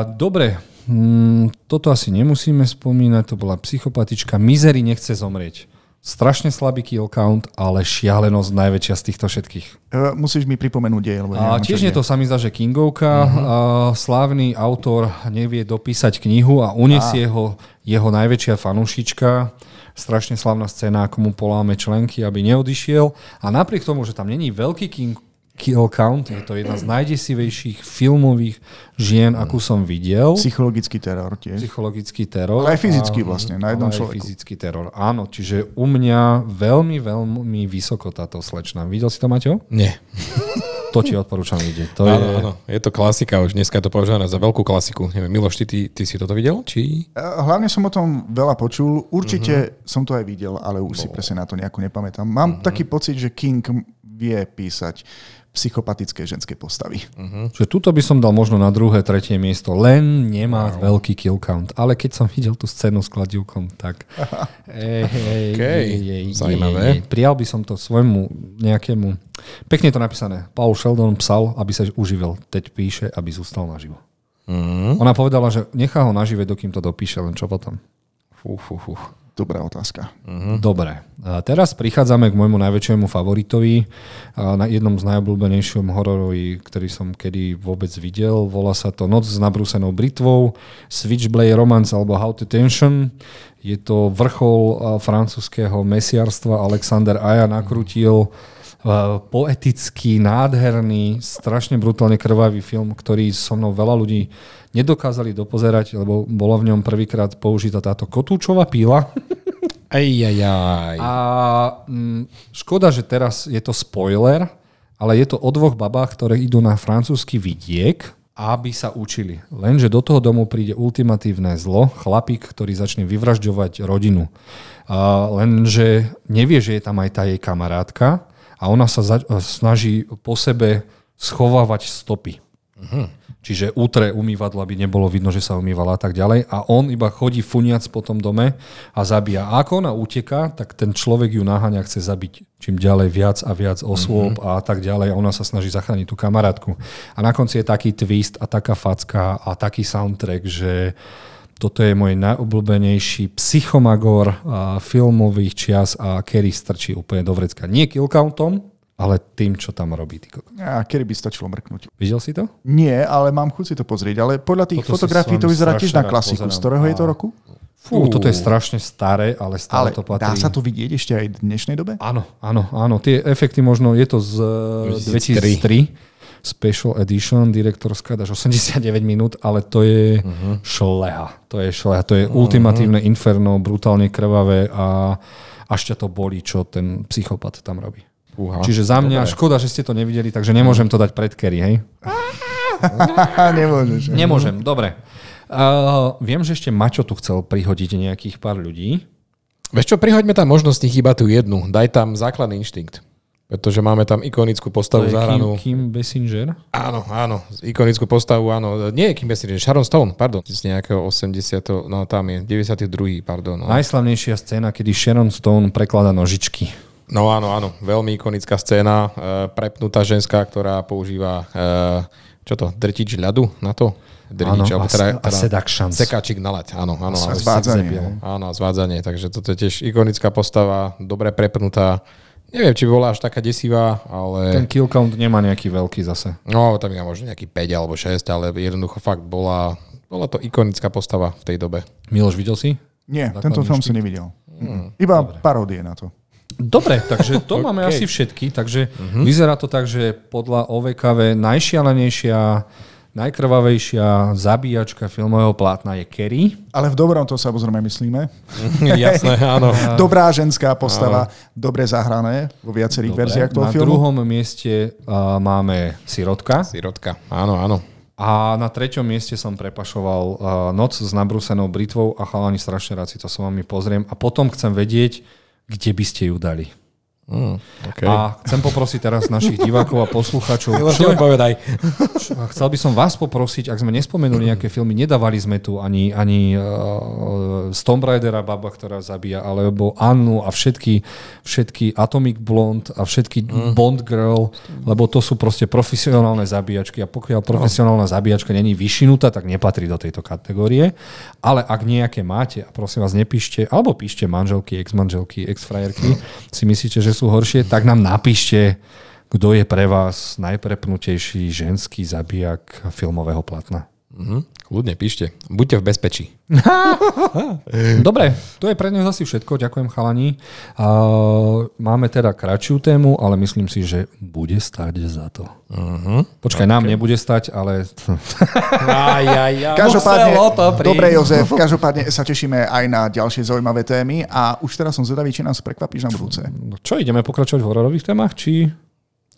dobre, mm, toto asi nemusíme spomínať, to bola psychopatička. Mizery nechce zomrieť. Strašne slabý kill count, ale šialenosť najväčšia z týchto všetkých. Uh, musíš mi pripomenúť dej, lebo A tiež je. to sa mi zdá, že Kingovka, a slávny autor nevie dopísať knihu a unesie ho jeho najväčšia fanúšička. Strašne slavná scéna, ako mu poláme členky, aby neodišiel. A napriek tomu, že tam není veľký king, kill count, je to jedna z najdesivejších filmových žien, akú som videl. Psychologický teror tiež. Psychologický teror. Ale aj fyzický A- vlastne, na jednom človeku. fyzický teror, áno. Čiže u mňa veľmi, veľmi vysoko táto slečna. Videl si to, Maťo? Nie. To ti odporúčam vidieť. To Áno, je... áno, je to klasika už. Dneska je to považované za veľkú klasiku. Neviem, Miloš, ty, ty, ty si toto videl? Či... E, Hlavne som o tom veľa počul. Určite Mhm. uh-huh. som to aj videl, ale už si presne na to nejako nepamätám. Mám Mhm. uh-huh. taký pocit, že King vie písať psychopatické ženské postavy. Mhm. Čiže tuto by som dal možno na druhé, tretie miesto, len nemá wow. veľký kill count. Ale keď som videl tú scénu s kladivkom, tak... Ej, ej, ej, ej, zaujímavé. ej, ej. Prijal by som to svojmu nejakému... Pekne to napísané. Paul Sheldon psal, aby sa uživil. Teď píše, aby zostal naživo. Mm. Ona povedala, že nechá ho nažive, dokým to dopíše, len čo potom. Fú, fú, fú. Dobrá otázka. Uh-huh. Dobre. A teraz prichádzame k môjmu najväčšiemu favoritovi, na jednom z najobľúbenejších hororovi, ktorý som kedy vôbec videl. Volá sa to Noc s nabrúsenou britvou, Switchblade Romance alebo How to Tension. Je to vrchol francúzského mesiarstva. Alexander Aja nakrutil poetický, nádherný, strašne brutálne krvavý film, ktorý so mnou veľa ľudí nedokázali dopozerať, lebo bola v ňom prvýkrát použitá táto kotúčová píla. Aj, aj, aj. A mm, škoda, že teraz je to spoiler, ale je to o dvoch babách, ktoré idú na francúzsky vidiek, aby sa učili. Lenže do toho domu príde ultimatívne zlo, chlapík, ktorý začne vyvražďovať rodinu. A lenže nevie, že je tam aj tá jej kamarátka a ona sa za- snaží po sebe schovávať stopy. Uh-huh. Čiže útre umývadlo, aby nebolo vidno, že sa umývala a tak ďalej. A on iba chodí funiac po tom dome a zabíja. A ako ona uteká, tak ten človek ju naháňa, chce zabiť čím ďalej viac a viac osôb mm-hmm. a tak ďalej. A ona sa snaží zachrániť tú kamarátku. A na konci je taký twist a taká facka a taký soundtrack, že toto je môj najobľúbenejší psychomagor filmových čias a Kerry strčí úplne do vrecka. Nie killcountom, ale tým, čo tam robí. Ty A kedy by stačilo mrknúť? Videl si to? Nie, ale mám chuť si to pozrieť. Ale podľa tých Toto fotografií to vyzerá tiež na klasiku. Z ktorého je to roku? Fú, toto je strašne staré, ale stále ale to patrí. dá sa to vidieť ešte aj v dnešnej dobe? Áno, áno, áno. Tie efekty možno, je to z 2003. 2003 Special Edition, direktorská, dáš 89 minút, ale to je uh-huh. šleha. To je šleha, to je uh-huh. ultimatívne inferno, brutálne krvavé a až ťa to bolí, čo ten psychopat tam robí. Uha, Čiže za mňa, dobre. škoda, že ste to nevideli, takže nemôžem to dať pred Kerry, hej? Nemôžeš. Nemôžem, dobre. Uh, viem, že ešte Mačo tu chcel prihodiť nejakých pár ľudí. Vieš čo, prihoďme tam možnosť iba tú jednu. Daj tam základný inštinkt. Pretože máme tam ikonickú postavu zahranú. Kim, Kim Bessinger? Áno, áno. Ikonickú postavu, áno. Nie Kim Bessinger, Sharon Stone, pardon. Z nejakého 80. No tam je, 92. pardon. No. Najslavnejšia scéna, kedy Sharon Stone preklada nožičky. No áno, áno, veľmi ikonická scéna. E, prepnutá ženská, ktorá používa, e, čo to, drtič ľadu na to? Drtič, áno, teda, a, teda. Sekáčik na leď, áno. áno a zvádzanie. Áno, zvádzanie, takže toto je tiež ikonická postava, dobre prepnutá. Neviem, či by bola až taká desivá, ale... Ten kill count nemá nejaký veľký zase. No, tam je možno nejaký 5 alebo 6, ale jednoducho fakt bola, bola to ikonická postava v tej dobe. Miloš, videl si? Nie, Základný tento film som nevidel. Hmm, Iba dobre. paródie na to. Dobre, takže to okay. máme asi všetky. Takže uh-huh. vyzerá to tak, že podľa OVKV najšialenejšia, najkrvavejšia zabíjačka filmového plátna je Kerry. Ale v dobrom to samozrejme myslíme. Jasné, áno. Dobrá ženská postava, áno. dobre zahrané vo viacerých Dobre. verziách toho Na filmu. Na druhom mieste uh, máme Sirotka. Sirotka, áno, áno. A na treťom mieste som prepašoval uh, Noc s nabrúsenou britvou a chalani strašne rád si to som vami pozriem. A potom chcem vedieť, kde by ste ju dali? Mm, okay. A chcem poprosiť teraz našich divákov a poslucháčov. Čo, povedaj. Chcel by som vás poprosiť, ak sme nespomenuli nejaké filmy, nedávali sme tu ani, ani uh, Tomb Raidera baba, ktorá zabíja, alebo Annu a všetky, všetky Atomic Blonde a všetky mm. Bond Girl, lebo to sú proste profesionálne zabíjačky a pokiaľ profesionálna zabíjačka není vyšinutá, tak nepatrí do tejto kategórie. Ale ak nejaké máte, a prosím vás, nepíšte, alebo píšte manželky, ex-manželky, ex-frajerky, si myslíte, že sú horšie, tak nám napíšte, kto je pre vás najprepnutejší ženský zabijak filmového platna. Mm-hmm. Ľudne píšte. Buďte v bezpečí. Dobre, to je pre dnes asi všetko. Ďakujem chalani. máme teda kratšiu tému, ale myslím si, že bude stať za to. Uh-huh. Počkaj, okay. nám nebude stať, ale... aj, aj, aj. Každopádne, dobre Jozef, každopádne sa tešíme aj na ďalšie zaujímavé témy a už teraz som zvedavý, či nás prekvapíš na budúce. No čo, ideme pokračovať v hororových témach, či...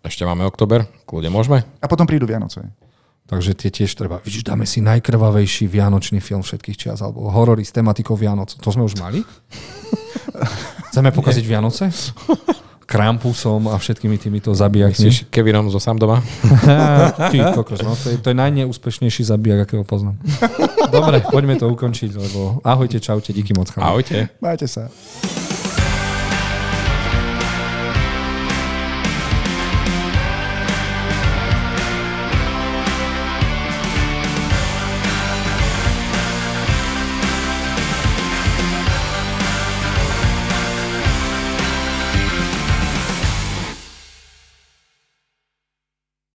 Ešte máme oktober, kľudne môžeme. A potom prídu Vianoce. Takže tie tiež treba. Vidíš, dáme si najkrvavejší vianočný film všetkých čias, alebo horory s tematikou Vianoc. To sme už mali? Chceme pokaziť Vianoce? Krampusom a všetkými týmito zabijakmi. Myslíš Kevinom zo sám doma? Ty kokos, no, to, je, to je najneúspešnejší zabijak, akého poznám. Dobre, poďme to ukončiť, lebo ahojte, čaute, díky moc. Ahojte. Majte sa.